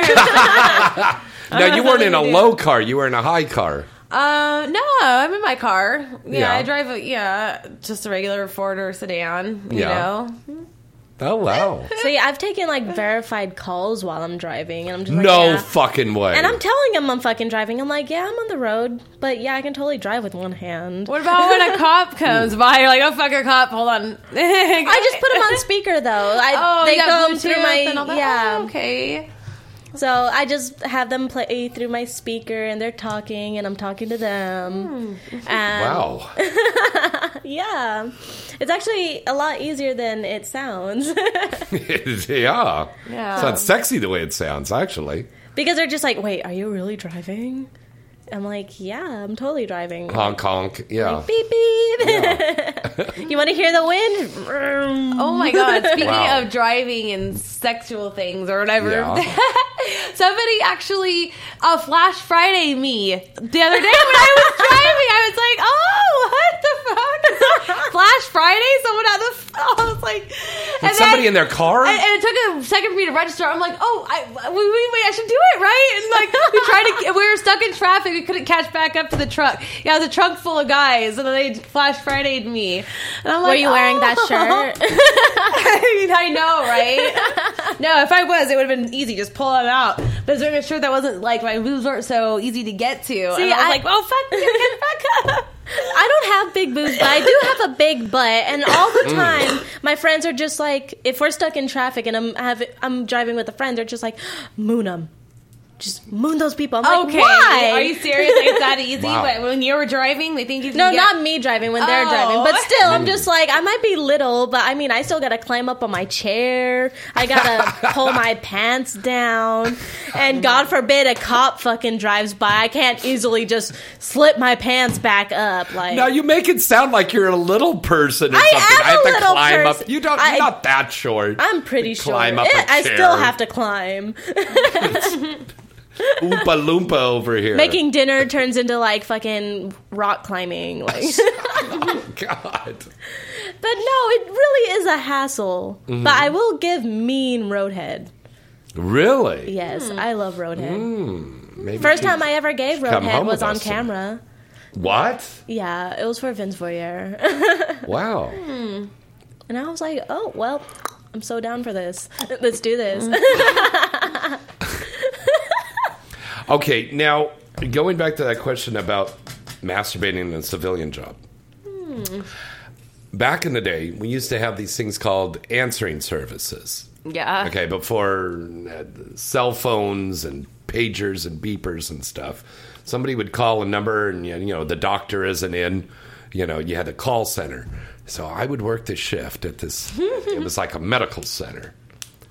No, you weren't in a low car. You were in a high car. Uh, no, I'm in my car. Yeah, Yeah. I drive a yeah, just a regular Ford or sedan. You Yeah. know. Oh wow. See, I've taken like verified calls while I'm driving, and I'm just like, no yeah. fucking way. And I'm telling him I'm fucking driving. I'm like, yeah, I'm on the road, but yeah, I can totally drive with one hand. What about when a cop comes by? You're like, oh fuck a cop. Hold on. I just put them on speaker though. I, Oh, they come through my and all that? yeah. Oh, okay. So I just have them play through my speaker, and they're talking, and I'm talking to them. Hmm. And wow. yeah, it's actually a lot easier than it sounds yeah. Yeah. Sounds sexy the way it sounds, actually. because they're just like, "Wait, are you really driving?" I'm like, "Yeah, I'm totally driving." Honk honk. Yeah. Beep beep. you want to hear the wind? Oh my god! Speaking Wow. of driving and sexual things or whatever, Yeah. somebody actually uh, Flash Friday me the other day when I was driving. I was like, "Oh, what the fuck? Flash Friday? Someone had the." I was like, and With somebody in their car? and, and it took a second for me to register. I'm like, "Oh, I wait, wait, wait! I should do it right." And like, we tried to, we were stuck in traffic. We couldn't catch back up to the truck. Yeah, it was a trunk full of guys, and then they Flash Friday'd me. And I'm Were like, you wearing that "Oh." shirt? I know, right? no, if I was, it would have been easy. Just pull it out. But I was wearing a shirt that wasn't like my boobs weren't so easy to get to. See, and I was I- like, oh fuck, get it back up. I don't have big boobs, but I do have a big butt, and all the time my friends are just like, if we're stuck in traffic and I'm have I'm driving with a friend, they're just like, moon them, just moon those people. I'm like, okay, why? are you serious? Like, it's that easy? Wow. But when you were driving, they think you can No, get- not me driving when they're Oh. driving, but still, I'm just like, I might be little, but I mean, I still gotta climb up on my chair. I gotta pull my pants down, and God forbid a cop fucking drives by. I can't easily just slip my pants back up. Like, Now you make it sound like you're a little person or I something. am I have a to little climb up. person. You don't. I- You're not that short. I'm pretty sure. Climb up a Eh, I still have to climb. Oompa loompa over here. Making dinner turns into like fucking rock climbing. Like, oh, God. but no, it really is a hassle. Mhm. But I will give mean Roadhead. Really? Yes, I love Roadhead. Mm, maybe First time I ever gave Roadhead was on us. camera. What? Yeah, it was for Vince Voyeur. Wow. Hmm. and I was like, oh, well, I'm so down for this. Let's do this. Okay, now going back to that question about masturbating in a civilian job. Hmm. Back in the day, we used to have these things called answering services. Yeah. Okay, before cell phones and pagers and beepers and stuff, somebody would call a number, and you know the doctor isn't in. You know, you had a call center. So I would work this shift at this. it was like a medical center,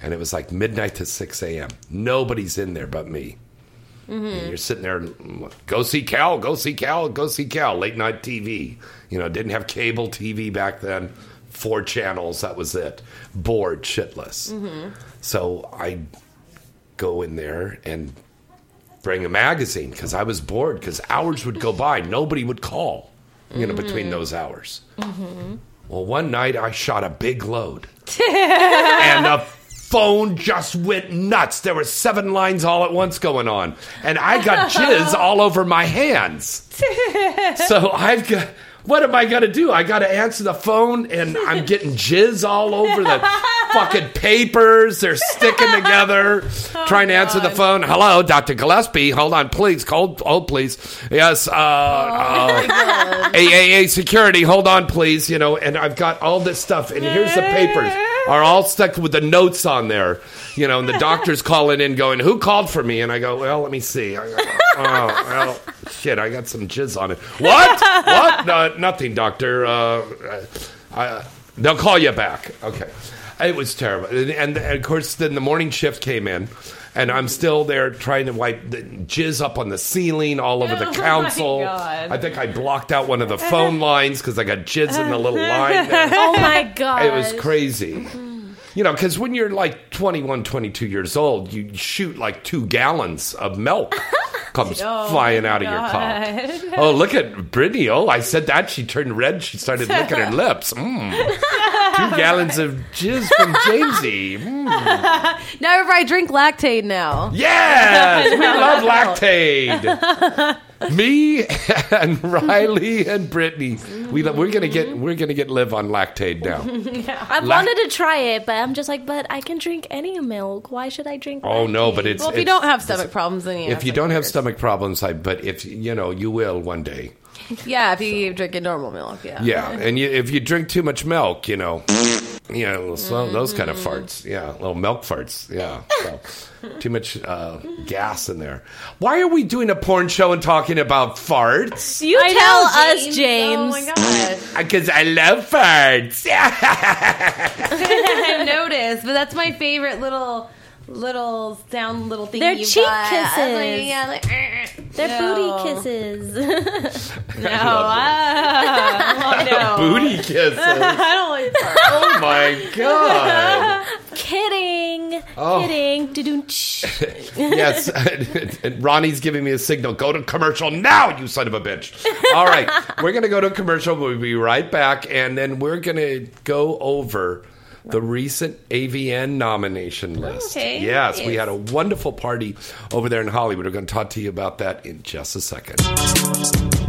and it was like midnight to six a.m. Nobody's in there but me. And you're sitting there, go see Cal, go see Cal, go see Cal. Late night TV. You know, didn't have cable TV back then. Four channels, that was it. Bored, shitless. So I go in there and bring a magazine because I was bored because hours would go by. Nobody would call, you know, between Mhm. those hours. Mm-hmm. Well, one night I shot a big load and the phone just went nuts. There were seven lines all at once going on, and I got jizz all over my hands. So I've got. What am I gonna do? I gotta answer the phone, and I'm getting jizz all over the fucking papers. They're sticking together. trying to answer the phone. Hello, Doctor Gillespie. Hold on, please. Hold, hold, please. Yes. Uh, uh, AAA security. Hold on, please. You know, and I've got all this stuff, and here's the papers are all stuck with the notes on there. You know, and the doctor's calling in, going, "Who called for me?" And I go, "Well, let me see." I go, oh, well, shit, I got some jizz on it. What? what? No, nothing, doctor. Uh, I, they'll call you back. Okay. It was terrible, and, and, and of course, then the morning shift came in, And I'm still there trying to wipe the jizz up on the ceiling all over the Oh council. I think I blocked out one of the phone lines because I got jizz in the little line. there. Oh my god. It was crazy. You know, because when you're like 21, 22 years old, you shoot like two gallons of milk comes Oh, flying out of your cock. Oh, look at Britney. Oh, I said that. She turned red. She started licking her lips. Mm. Two gallons of jizz from Jamesy. Mm. now everybody drink lactate now. Yes, we love lactate. Me and Riley and Britney, We we're gonna get we're gonna get live on lactate now. I Lac- wanted to try it, but I'm just like, but I can drink any milk. Why should I drink? Oh no, but it's Well, if you don't have stomach problems, then you if you don't have stomach problems, I but if you know you will one day. yeah, if you drink a normal milk, yeah. Yeah, and you, if you drink too much milk, you know, you know, so those kind of farts. Yeah, little milk farts. Yeah, so, too much uh, gas in there. Why are we doing a porn show and talking about farts? You I tell know, us, James. James. Oh my god. Because I love farts. I've noticed, but that's my favorite little little sound little thing. They're you cheek got. I was kisses. Like, yeah, like, "Eh." They're No. booty kisses. No, I, no. Booty kisses. I don't like farts. Oh my god. Kidding. Oh. Kidding. Doo-doo-ch. yes, Ronnie's giving me a signal. Go to commercial now, you son of a bitch. All right, we're going to go to commercial. We'll be right back, and then we're going to go over the recent AVN nomination list. Okay. Yes, we had a wonderful party over there in Hollywood. We're going to talk to you about that in just a second.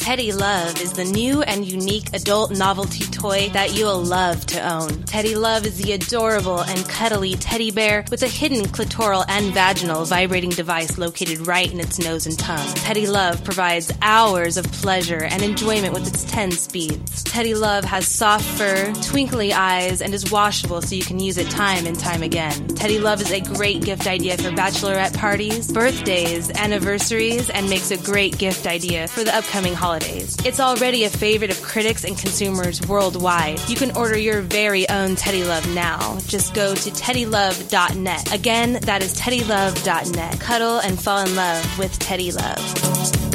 Teddy Love is the new and unique adult novelty toy that you'll love to own. Teddy Love is the adorable and cuddly teddy bear with a hidden clitoral and vaginal vibrating device located right in its nose and tongue. Teddy Love provides hours of pleasure and enjoyment with its 10 speeds. Teddy Love has soft fur, twinkly eyes, and is washable so you can use it time and time again. Teddy Love is a great gift idea for bachelorette parties, birthdays, anniversaries, and makes a great gift idea for the upcoming holidays. It's already a favorite of critics and consumers worldwide. You can order your very own Teddy Love now. Just go to teddylove.net. Again, that is teddylove.net. Cuddle and fall in love with Teddy Love.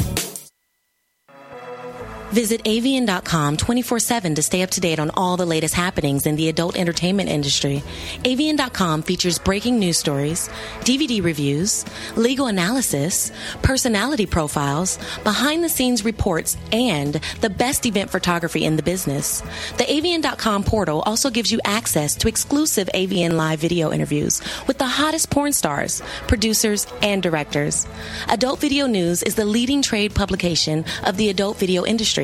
Visit avn.com 24 7 to stay up to date on all the latest happenings in the adult entertainment industry. AVN.com features breaking news stories, DVD reviews, legal analysis, personality profiles, behind the scenes reports, and the best event photography in the business. The avn.com portal also gives you access to exclusive AVN live video interviews with the hottest porn stars, producers, and directors. Adult Video News is the leading trade publication of the adult video industry.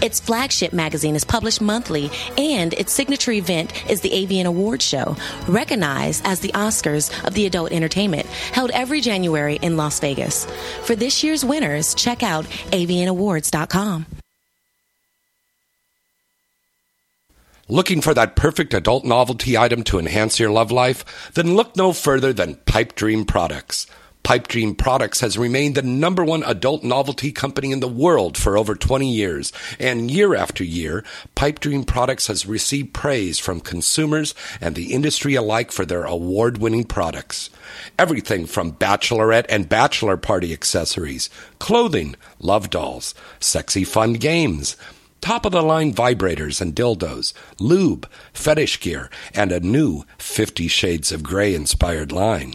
Its flagship magazine is published monthly, and its signature event is the AVN Awards Show, recognized as the Oscars of the adult entertainment, held every January in Las Vegas. For this year's winners, check out avnawards.com. Looking for that perfect adult novelty item to enhance your love life? Then look no further than Pipe Dream Products. Pipe Dream Products has remained the number one adult novelty company in the world for over 20 years, and year after year, Pipe Dream Products has received praise from consumers and the industry alike for their award winning products. Everything from bachelorette and bachelor party accessories, clothing, love dolls, sexy fun games, top of the line vibrators and dildos, lube, fetish gear, and a new Fifty Shades of Grey inspired line.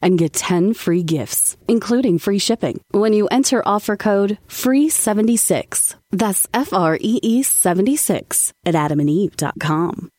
and get 10 free gifts, including free shipping, when you enter offer code FREE76. That's F R E E 76 at adamandeve.com.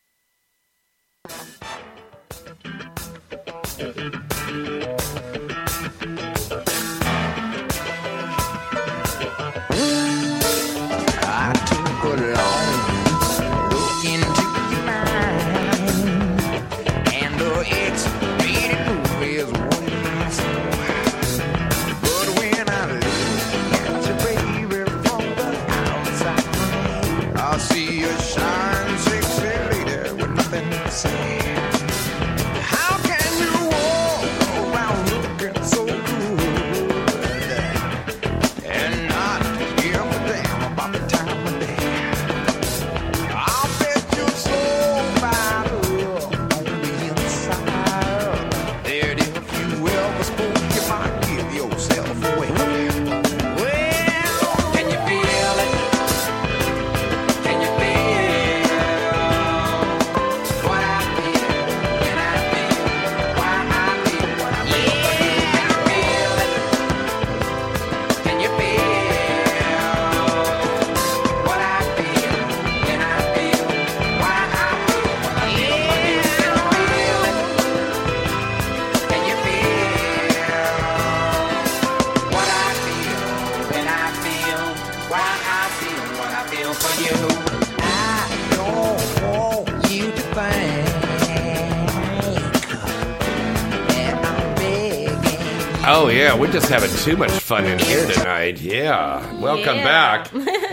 yeah, we're just having too much fun in here tonight. Yeah. Welcome Yeah. back.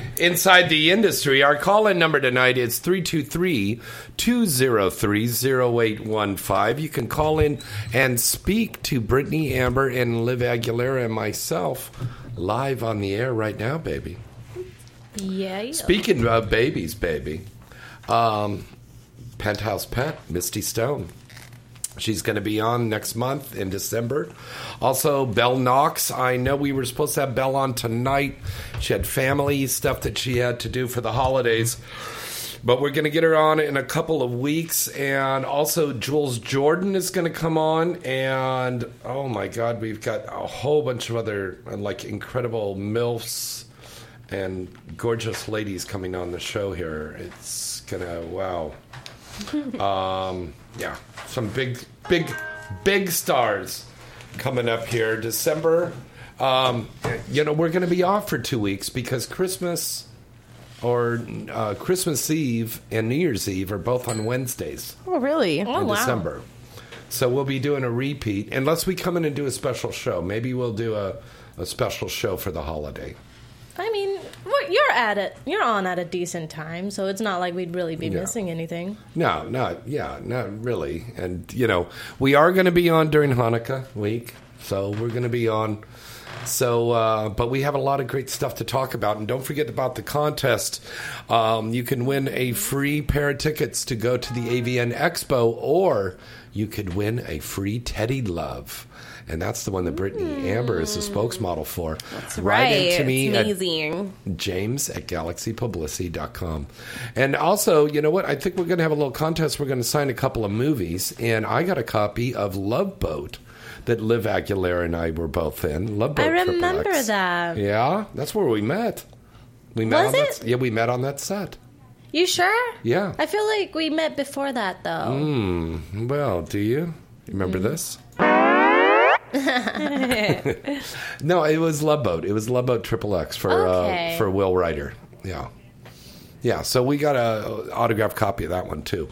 Inside the industry, our call-in number tonight is 323-203-0815. You can call in and speak to Britney Amber and Liv Aguilera and myself live on the air right now, baby. Yeah. Speaking of babies, baby, um, Penthouse Pet, Misty Stone. She's going to be on next month in December. Also, Belle Knox. I know we were supposed to have Belle on tonight. She had family stuff that she had to do for the holidays. But we're going to get her on in a couple of weeks. And also, Jules Jordan is going to come on. And oh my God, we've got a whole bunch of other like incredible MILFs and gorgeous ladies coming on the show here. It's going to, wow. Um, yeah, some big, big, big stars coming up here. December. Um, you know, we're going to be off for two weeks because Christmas or uh, Christmas Eve and New Year's Eve are both on Wednesdays Oh, really? in December. So we'll be doing a repeat unless we come in and do a special show. Maybe we'll do a, a special show for the holiday. I mean, what you're at it. You're on at a decent time, so it's not like we'd really be missing anything. No, not yeah, not really. And you know, we are going to be on during Hanukkah week, so we're going to be on. So, uh, but we have a lot of great stuff to talk about, and don't forget about the contest. Um, you can win a free pair of tickets to go to the AVN Expo, or you could win a free Teddy Love. And that's the one that Britney Amber is the spokesmodel for. That's right. into me it's at amazing. James at galaxypublicity.com. And also, you know what? I think we're going to have a little contest. We're going to sign a couple of movies. And I got a copy of Love Boat that Liv Aguilera and I were both in. Love Boat. I remember X. that. Yeah, that's where we met. We met Was it? That, yeah, we met on that set. You sure? Yeah. I feel like we met before that, though. Hmm. Well, do you? You remember this? No, it was Love Boat. It was Love Boat Triple X for Okay. uh, for Will Ryder. Yeah, yeah. So we got a autographed copy of that one too.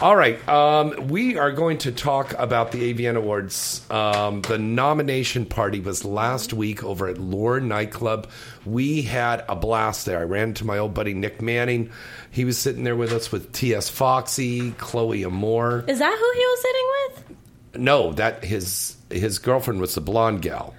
All right, um, we are going to talk about the AVN Awards. Um, the nomination party was last week over at Lure Nightclub. We had a blast there. I ran into my old buddy Nick Manning. He was sitting there with us with T.S. Foxy, Chloe Amour. Is that who he was sitting with? No, that his his girlfriend was the blonde gal.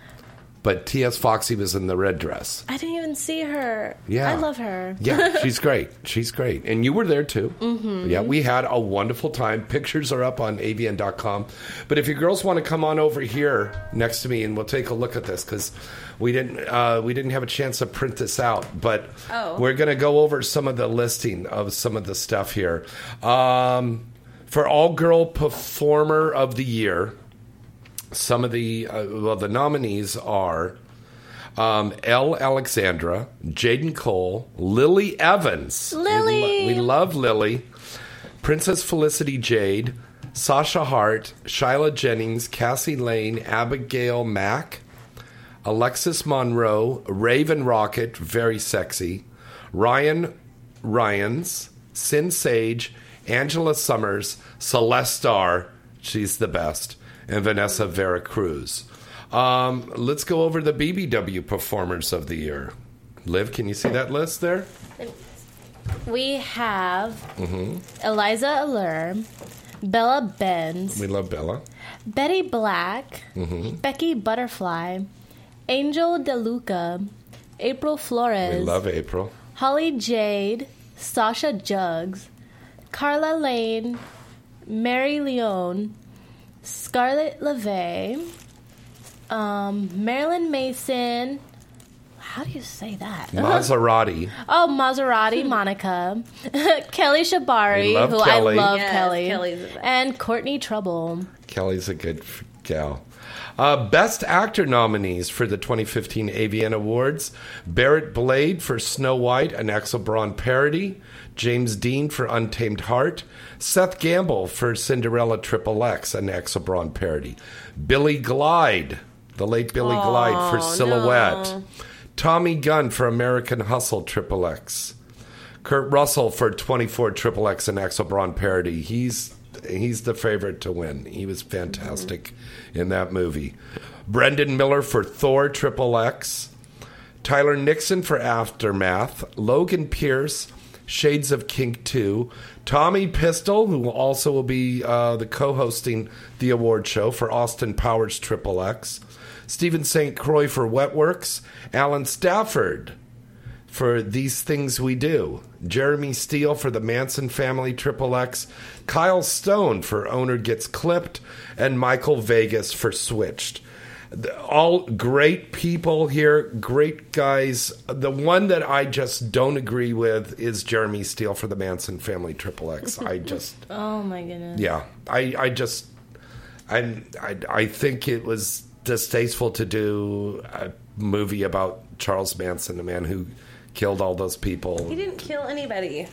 but T.S. Foxy was in the red dress. I didn't even see her. Yeah. I love her. Yeah, she's great. She's great. And you were there too. Mhm. Yeah, we had a wonderful time. Pictures are up on avn.com. But if you girls want to come on over here next to me and we'll take a look at this because we didn't uh, we didn't have a chance to print this out. But Oh. we're going to go over some of the listing of some of the stuff here. Um, for all girl performer of the year, some of the uh, well the nominees are um, Elle Alexandra, Jaden Cole, Lily Evans. Lily! we, lo- we love Lily. Princess Felicity Jade, Sasha Hart, Shyla Jennings, Cassie Lane, Abigail Mac, Alexis Monroe, Raven Rockette, very sexy, Ryan Ryans, Sinn Sage, Angela Sommers, Celeste Star, she's the best, and Vanessa Veracruz. Um, let's go over the BBW performers of the year. Liv, can you see that list there? We have hmm Eliza Allure, Bella Bendz, We love Bella. Betty Black, hmm Becky Butterfly, Angel DeLuca, April Flores, We love April. Holly Jade, Sasha Jugs, Carla Lane, Mary Leone, Scarlett LeVay, um, Marilyn Mason. How do you say that? Maserati. Oh, Maserati, Monica, Kelly Shibari, love who Kelly. I love Yes, Kelly, Kelly's the and Courtney Trouble. Kelly's a good gal. Uh, Best Actor nominees for the 2015 AVN Awards Barrett Blade for Snow White, an Axel Braun parody. James Dean for Untamed Heart. Seth Gamble for Cinderella Triple X, an Axel Braun parody. Billy Glide, the late Billy Oh, Glide for Silhouette. no. Tommy Gunn for American Hustle Triple X. Kurt Russell for 24 Triple X and Axel Braun parody. He's he's the favorite to win. He was fantastic in that movie. Brendan Miller for Thor Triple X. Tyler Nixon for Aftermath. Logan Pierce, Shades of Kink 2. Tommy Pistol, who also will be uh, the co-hosting the award show for Austin Powers Triple X. Steven St. Croix for Wetworks. Alan Stafford for These Things We Do. Jeremy Steele for the Manson Family Triple X. Kyle Stone for Owner Gets Clipped. And Michael Vegas for Switched. All great people here, great guys. The one that I just don't agree with is Jeremy Steele for the Manson Family Triple X. I just Oh my goodness. yeah, I, I just, I, I, I think it was distasteful to do a movie about Charles Manson, the man who killed all those people. He didn't kill anybody.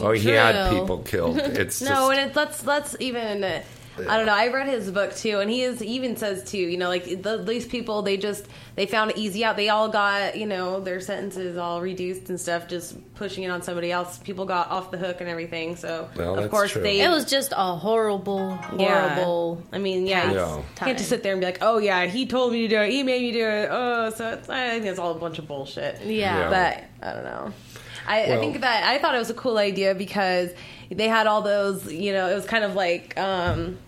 Oh, he had people killed. It's no, just, and it, let's let's even. Uh, I don't know. I read his book too, and he is he even says too. You know, like the, these people, they just they found it easy out. They all got you know their sentences all reduced and stuff, just pushing it on somebody else. People got off the hook and everything. So Well, of course true. they. It was just a horrible, Yeah. horrible. I mean, yeah, Yeah. you can't just sit there and be like, "Oh yeah, he told me to do it. He made me do it." Oh, so it's, I think it's all a bunch of bullshit. Yeah. but I don't know. I, I think that I thought it was a cool idea because they had all those. You know, it was kind of like. um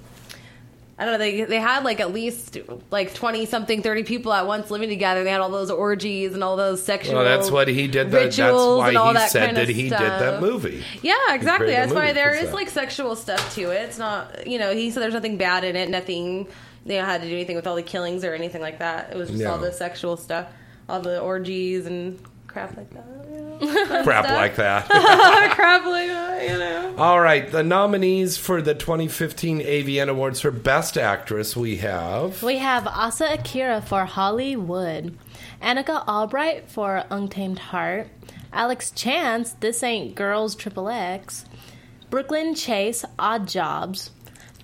I don't know. They they had like at least like twenty something, thirty people at once living together. They had all those orgies and all those sexual. well, that's what he did. The, that's why he that said kind that of he stuff. did that movie. Yeah, exactly. That's why there is that. like sexual stuff to it. It's not, you know, he said there's nothing bad in it, nothing, they have to do anything with all the killings or anything like that. It was just Yeah. all the sexual stuff, all the orgies and crap like that. You know? Fun Crap stuff. like that. crap like that, you know. All right, the nominees for the 2015 AVN Awards for Best Actress we have. We have Asa Akira for Hollywood, Annika Albrite for Untamed Heart, Alex Chance, This Ain't Girls Triple X, Brooklyn Chase, Odd Jobs,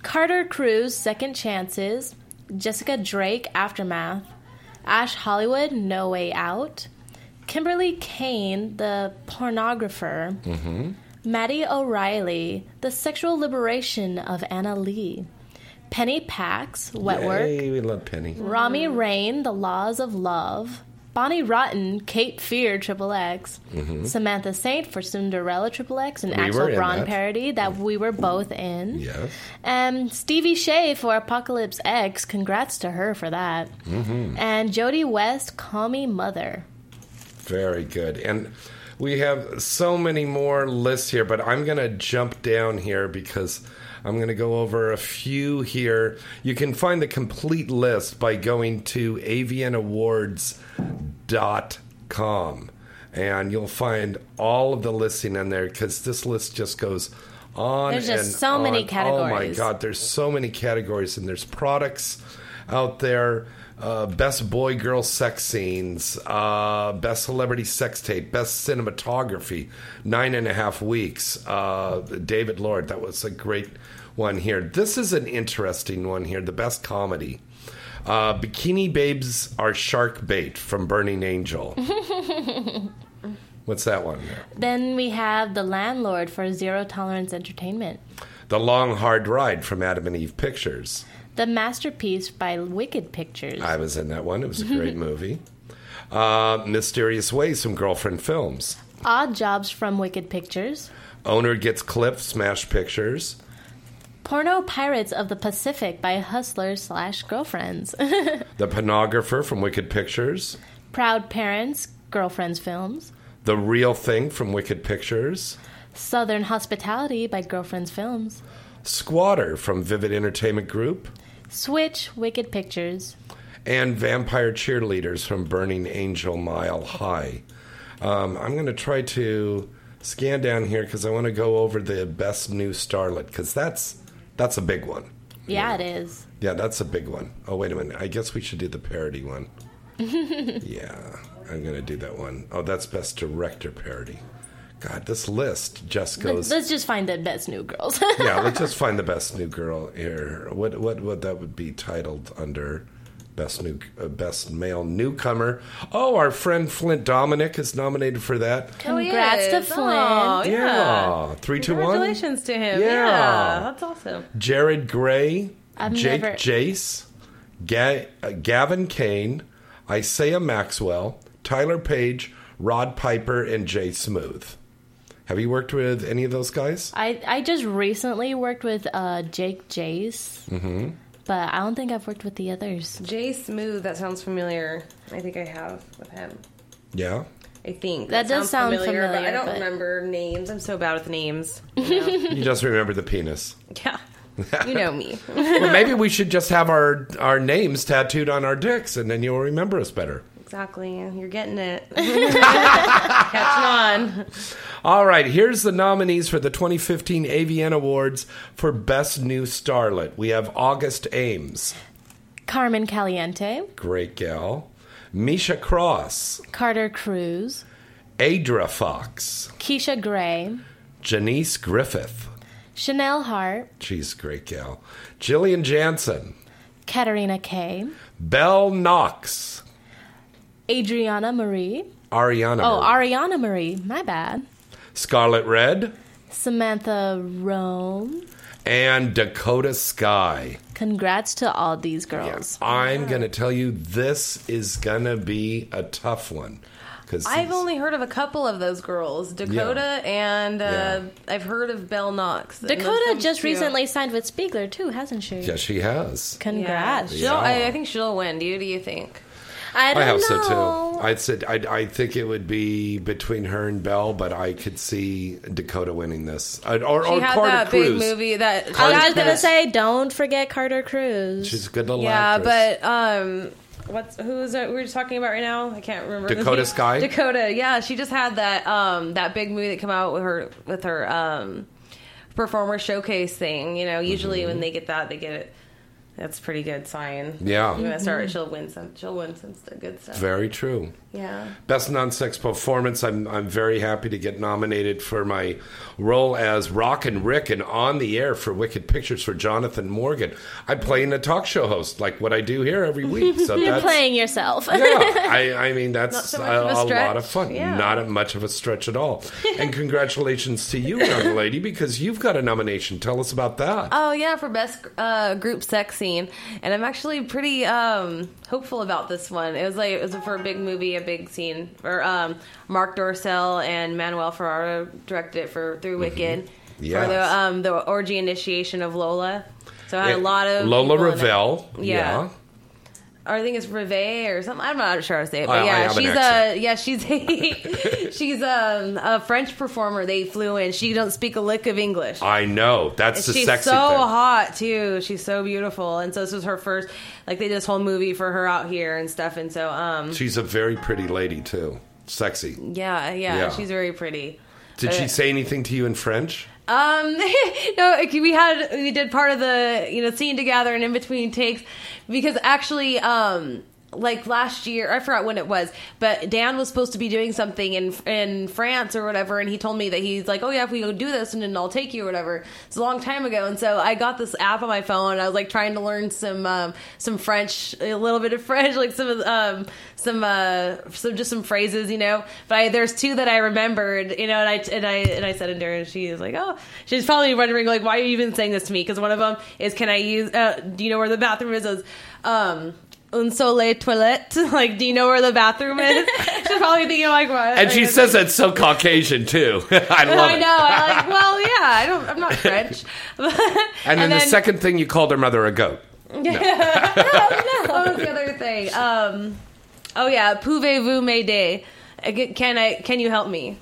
Carter Cruz, Second Chances, Jessica Drake, Aftermath, Ash Hollywood, No Way Out, Kimberly Kane, The Pornographer, Mm-hmm. Maddy O'Reilly, The Sexual Liberation of Anna Lee, Penny Pax, Wetwork, Yay, we love Penny. Rami Rain, The Laws of Love, Bonnie Rotten, Cape Fear Triple X, Mhm. Samantha Saint for Cinderella Triple X, an We Axel Braun that. parody that we were both in. Yes. Um, Stevie Shae for Apocalypse X, congrats to her for that. hmm And Jodi West, Call Me Mother. Very good. And we have so many more lists here, but I'm going to jump down here because I'm going to go over a few here. You can find the complete list by going to avnawards.com and you'll find all of the listing in there because this list just goes on There's just so many on. Oh my god, there's so many categories and there's products out there. Uh, best boy girl sex scenes, uh, best celebrity sex tape, best cinematography, nine and a half weeks. Uh, David Lord, that was a great one here. This is an interesting one here. The best comedy. Uh, Bikini Babes are shark bait from Burning Angel. What's that one? then we have The Landlord for Zero Tolerance Entertainment. The Long Hard Ride from Adam and Eve Pictures. The Masterpiece by Wicked Pictures. I was in that one. It was a great movie. Uh, Mysterious Ways from Girlfriend Films. Odd Jobs from Wicked Pictures. Owner Gets Clipped, Smash Pictures. Porno Pirates of the Pacific by Hustlers slash Girlfriends. The Pornographer from Wicked Pictures. Proud Parents, Girlfriends Films. The Real Thing from Wicked Pictures. Southern Hospitality by Girlfriends Films. Squatter from Vivid Entertainment Group. Switch, Wicked Pictures. And Vampire Cheerleaders from Burning Angel Mile High. Um, I'm going to try to scan down here because I want to go over the best new starlet because that's that's a big one. Yeah, it is. Yeah, that's a big one. Oh, wait a minute. I guess we should do the parody one. Yeah, I'm going to do that one. Oh, that's best director parody. God, this list just goes. Let's just find the best new girls. yeah, let's just find the best new girl here. What what what that would be titled under best new uh, best male newcomer? Oh, our friend Flint Dominic is nominated for that. Congrats to is. Flint. Oh, Yeah, three, two, one. Congratulations to him. Yeah. Yeah. that's awesome. Jared Gray, I've Jake never- Jace, Ga- uh, Gavin Kane, Isaiah Maxwell, Tyler Page, Rod Piper, and Jay Smooth. Have you worked with any of those guys? I, I just recently worked with uh, Jake Jace, Mm-hmm. but I don't think I've worked with the others. Jay Smooth, that sounds familiar. I think I have with him. Yeah. I think That does sound but I don't but- remember names. I'm so bad with names. You just remember the penis. Yeah, you know me. well, maybe we should just have our our names tattooed on our dicks, and then you'll remember us better. Exactly. You're getting it. Catching on. All right, here's the nominees for the 2015 AVN Awards for Best New Starlet. We have August Ames, Carmen Caliente, great gal. Misha Cross, Carter Cruz, Aidra Fox, Keisha Grey, Janice Griffith, Chanel Hart, she's a great gal. Jillian Janson, Katarina Kay, Belle Knox, Adriana Marie. Ariana, Oh, Marie, Ariana Marie. My bad. Scarlet Red, Samantha Rone. and Dakota Sky. Congrats to all these girls. I'm going to tell you, this is going to be a tough one. Because I've only heard of a couple of those girls, Dakota and uh, Yeah. I've heard of Belle Knox. Dakota just too. recently signed with Spiegler too, hasn't she? Yes, she has. Congrats. Yeah. She'll, I, I think she'll win. Do you? Do you think? I I hope know. so too. I'd said I I think it would be between her and Belle, but I could see Dakota winning this, Uh, or, She or had Carter that Cruz. big movie that I was gonna say, don't forget Carter Cruz. She's a good little yeah, actress. but um, what's who's it we were just talking about right now? I can't remember. Dakota Sky? Dakota, yeah, she just had that um that big movie that came out with her with her um performer showcase thing. You know, usually Mm-hmm. when they get that, they get it. That's a pretty good sign. Yeah. you want to start. She'll win some. She'll win some st- good stuff. Very true. Yeah. Best non-sex performance. I'm I'm very happy to get nominated for my role as Rock and Rick and on the air for Wicked Pictures for Jonathan Morgan. I'm playing a talk show host like what I do here every week. So You're that's playing yourself. yeah, I, I mean that's so a, a a lot of fun. Yeah. Not a, much of a stretch at all. and congratulations to you, young lady, because you've got a nomination. Tell us about that. Oh yeah, for best uh, group sex scene, and I'm actually pretty um, hopeful about this one. It was like it was for a big movie, a big scene. For um, Marc Dorcel and Manuel Ferrara directed it for through Wicked for Yes. the um, the orgy initiation of Lola. So I had a lot of Lola it. Ravel. Yeah. Or I think it's Reve or something. I'm not sure how to say it, but I yeah, she's a yeah, she's a she's um, a French performer. They flew in. She don't speak a lick of English. I know. That's And the she's sexy so thing. hot too. She's so beautiful, and so this was her first. Like they did this whole movie for her out here and stuff, and so um, She's a very pretty lady too. Sexy. yeah, yeah, Yeah. she's very pretty. Did Uh, she say anything to you in French? Um, no, we had we did part of the you know scene together and in between takes because actually, um, like last year, I forgot when it was, but Dan was supposed to be doing something in in France or whatever, and he told me that he's like, oh yeah, if we go do this, and then I'll take you or whatever. It's a long time ago, and so I got this app on my phone. I was like trying to learn some um, some French, a little bit of French, like some um some uh some just some phrases, you know. But I, there's two that I remembered, you know, and I and I and I said to her, and she was like, oh, she's probably wondering like, why are you even saying this to me? Because one of them is, can I use? Uh, do you know where the bathroom? Is um. Un soleil toilette. Like, do you know where the bathroom is? She's probably thinking like, what? And she Like, says that so Caucasian too. I love I it. know. I like. Well, yeah. I don't. I'm not French. And then, the second thing you called her mother a goat. Yeah. no, What was the other thing? Um. Oh yeah. Pouvez-vous m'aider? Uh, Can I? Can you help me?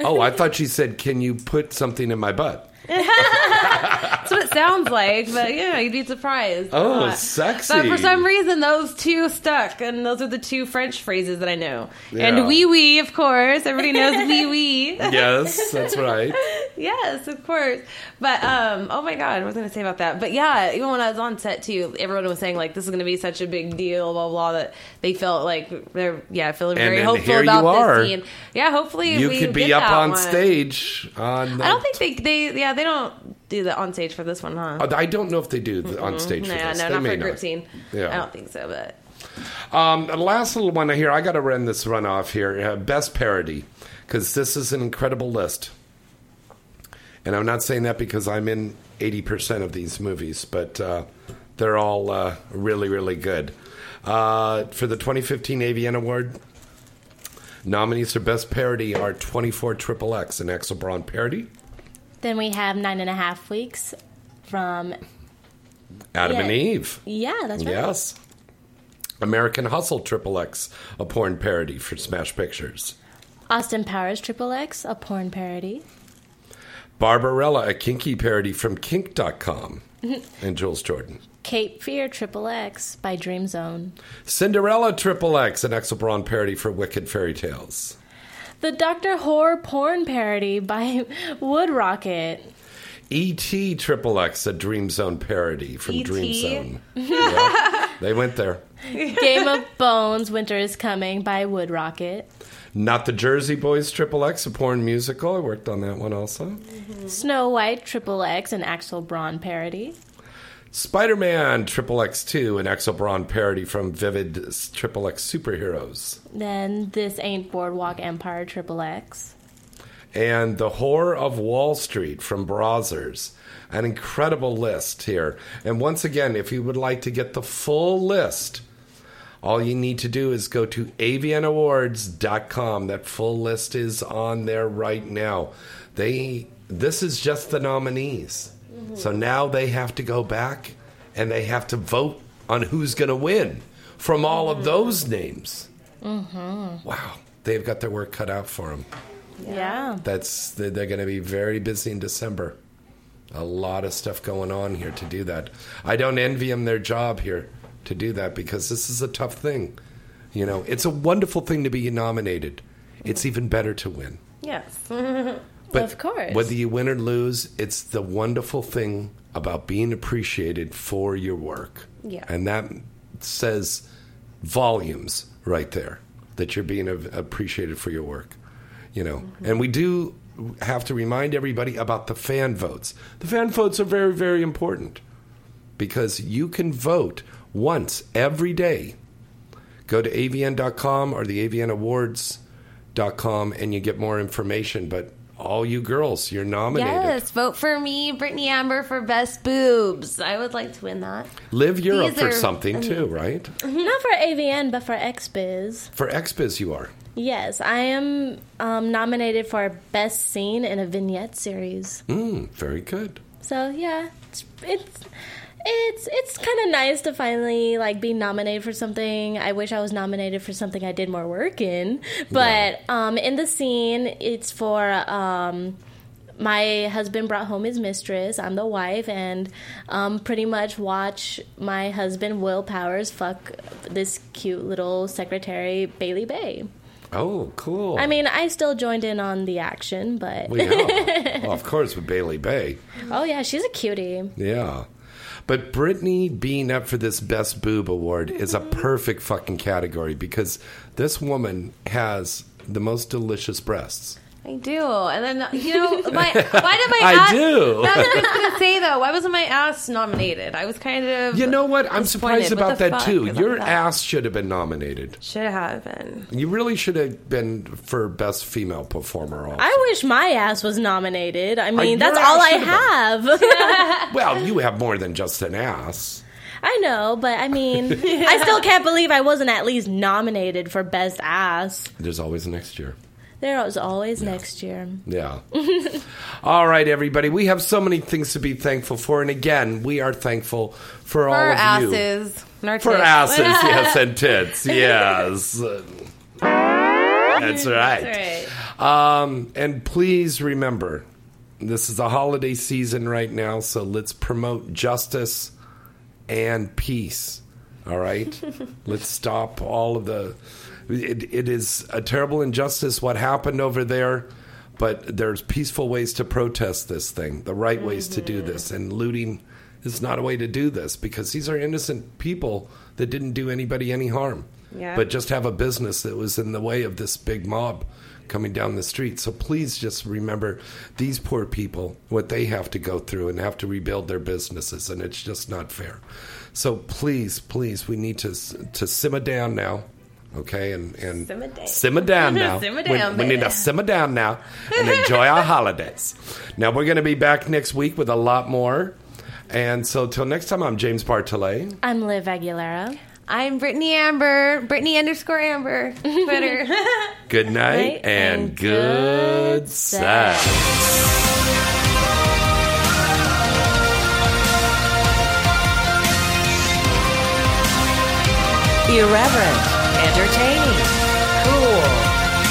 Oh, I thought she said, "Can you put something in my butt?" That's what it sounds like, but yeah, you'd be surprised. Oh, Uh, sexy. But for some reason, those two stuck, and those are the two French phrases that I know. Yeah. And wee wee, of course. Everybody knows wee wee. Yes, that's right. yes, of course. But um, oh my god, what was I going to say about that? But yeah, even when I was on set too, everyone was saying like this is going to be such a big deal, blah blah. That they felt like they're yeah feeling And very then hopeful about are. this scene. Yeah, hopefully You could be up on one. stage on. I don't think they they yeah they don't do that on stage for this one, huh? Oh, I don't know if they do the on stage for Nah, this. no, they not may for a group not. scene. Yeah. I don't think so, but Um, the last little one here, I got to run this run off here. Uh, best parody, because this is an incredible list. And I'm not saying that because I'm in 80% of these movies, but uh, they're all uh, really, really good. Uh, for the 2015 AVN Award, nominees for Best Parody are 24 Triple X, an Axel Braun parody, Then we have nine and a half weeks from. Adam Yeah. and Eve. Yeah, that's right. Yes. American Hustle Triple X, a porn parody for Smash Pictures. Austin Powers Triple X, a porn parody. Barbarella, a kinky parody from kink.com, and Jules Jordan. Cape Fear Triple X by Dream Zone. Cinderella Triple X, an Axel Braun parody for Wicked Fairy Tales. The Doctor Horror porn parody by Wood Rocket. E.T. Triple X, a Dream Zone parody from E.T.? Dream Zone. Yep, they went there. Game of Bones Winter is Coming by Wood Rocket. Not the Jersey Boys Triple X, a porn musical. I worked on that one also. Snow White Triple X, an Axel Braun parody. Spider Man Triple X2, an Braun parody from Vivid Triple X Superheroes. Then This Ain't Boardwalk Empire Triple X. and The Whore of Wall Street from Brazzers. An incredible list here. And once again, if you would like to get the full list, all you need to do is go to avnawards.com. That full list is on there right now. They this is just the nominees. So now they have to go back and they have to vote on who's going to win from all of those names. Mm-hmm. Wow, they've got their work cut out for them. Yeah. That's they're going to be very busy in December. A lot of stuff going on here to do that. I don't envy them their job here to do that because this is a tough thing. You know, it's a wonderful thing to be nominated. It's even better to win. yes. But of course. whether you win or lose, it's the wonderful thing about being appreciated for your work. Yeah. And that says volumes right there that you're being appreciated for your work. You know, mm-hmm. and we do have to remind everybody about the fan votes. The fan votes are very, very important because you can vote once every day. Go to avn.com or the avnawards.com and you get more information. But all you girls, you're nominated. Yes, vote for me, Britney Amber, for best boobs. I would like to win that. Live you're These for are- something too, right? Not for AVN, but for XBiz. For XBiz, you are. Yes, I am um, nominated for best scene in a vignette series. Mm, very good. So yeah, it's it's it's, it's kind of nice to finally like be nominated for something. I wish I was nominated for something I did more work in. But um, in the scene, it's for um, my husband brought home his mistress. I'm the wife, and um, pretty much watch my husband Will Powers fuck this cute little secretary Bailey Bae. Oh, cool. I mean, I still joined in on the action, but Well, yeah. well, of course, with Bailey Bae. oh yeah, she's a cutie. Yeah. But Britney being up for this Best Boob Award is a perfect fucking category because this woman has the most delicious breasts. I do. And then, you know, my, why did my I ass. do. That's what I was going to say, though. Why wasn't my ass nominated? I was kind of. You know what? I'm surprised about that too. Your that? ass should have been nominated. Should have been. You really should have been for Best Female Performer. Also. I wish my ass was nominated. I mean, uh, your that's all I should've have. well, you have more than just an ass. I know, but I mean, I still can't believe I wasn't at least nominated for best ass. There's always next year. There was always next year. Yeah. All right, everybody. We have so many things to be thankful for, and again, we are thankful for, all For of you. asses. and our For tits. asses, yes, and tits, yes. That's right. That's Um, and please remember, this is a holiday season right now, so let's promote justice and peace. All right? let's stop all of the. It, it is a terrible injustice what happened over there, but there's peaceful ways to protest this thing, the right ways to do mm-hmm. this, and looting is not a way to do this because these are innocent people that didn't do anybody any harm Yeah. but just have a business that was in the way of this big mob coming down the street. So please just remember these poor people, what they have to go through and have to rebuild their businesses, and it's just not fair. So please, please, we need to to simmer down now. Okay, and and Simmer down. simmer down now. Simmer We- down, we, need to simmer down now and enjoy our holidays. Now we're going to be back next week with a lot more. And so till next time, I'm James Bartholet. I'm Liv Aguilera. I'm Britney Amber. Britney underscore Amber. Twitter. Good night Night and, and good good sex. Irreverent, entertaining, cool.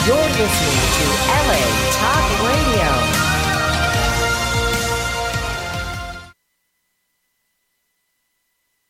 You're listening to LA.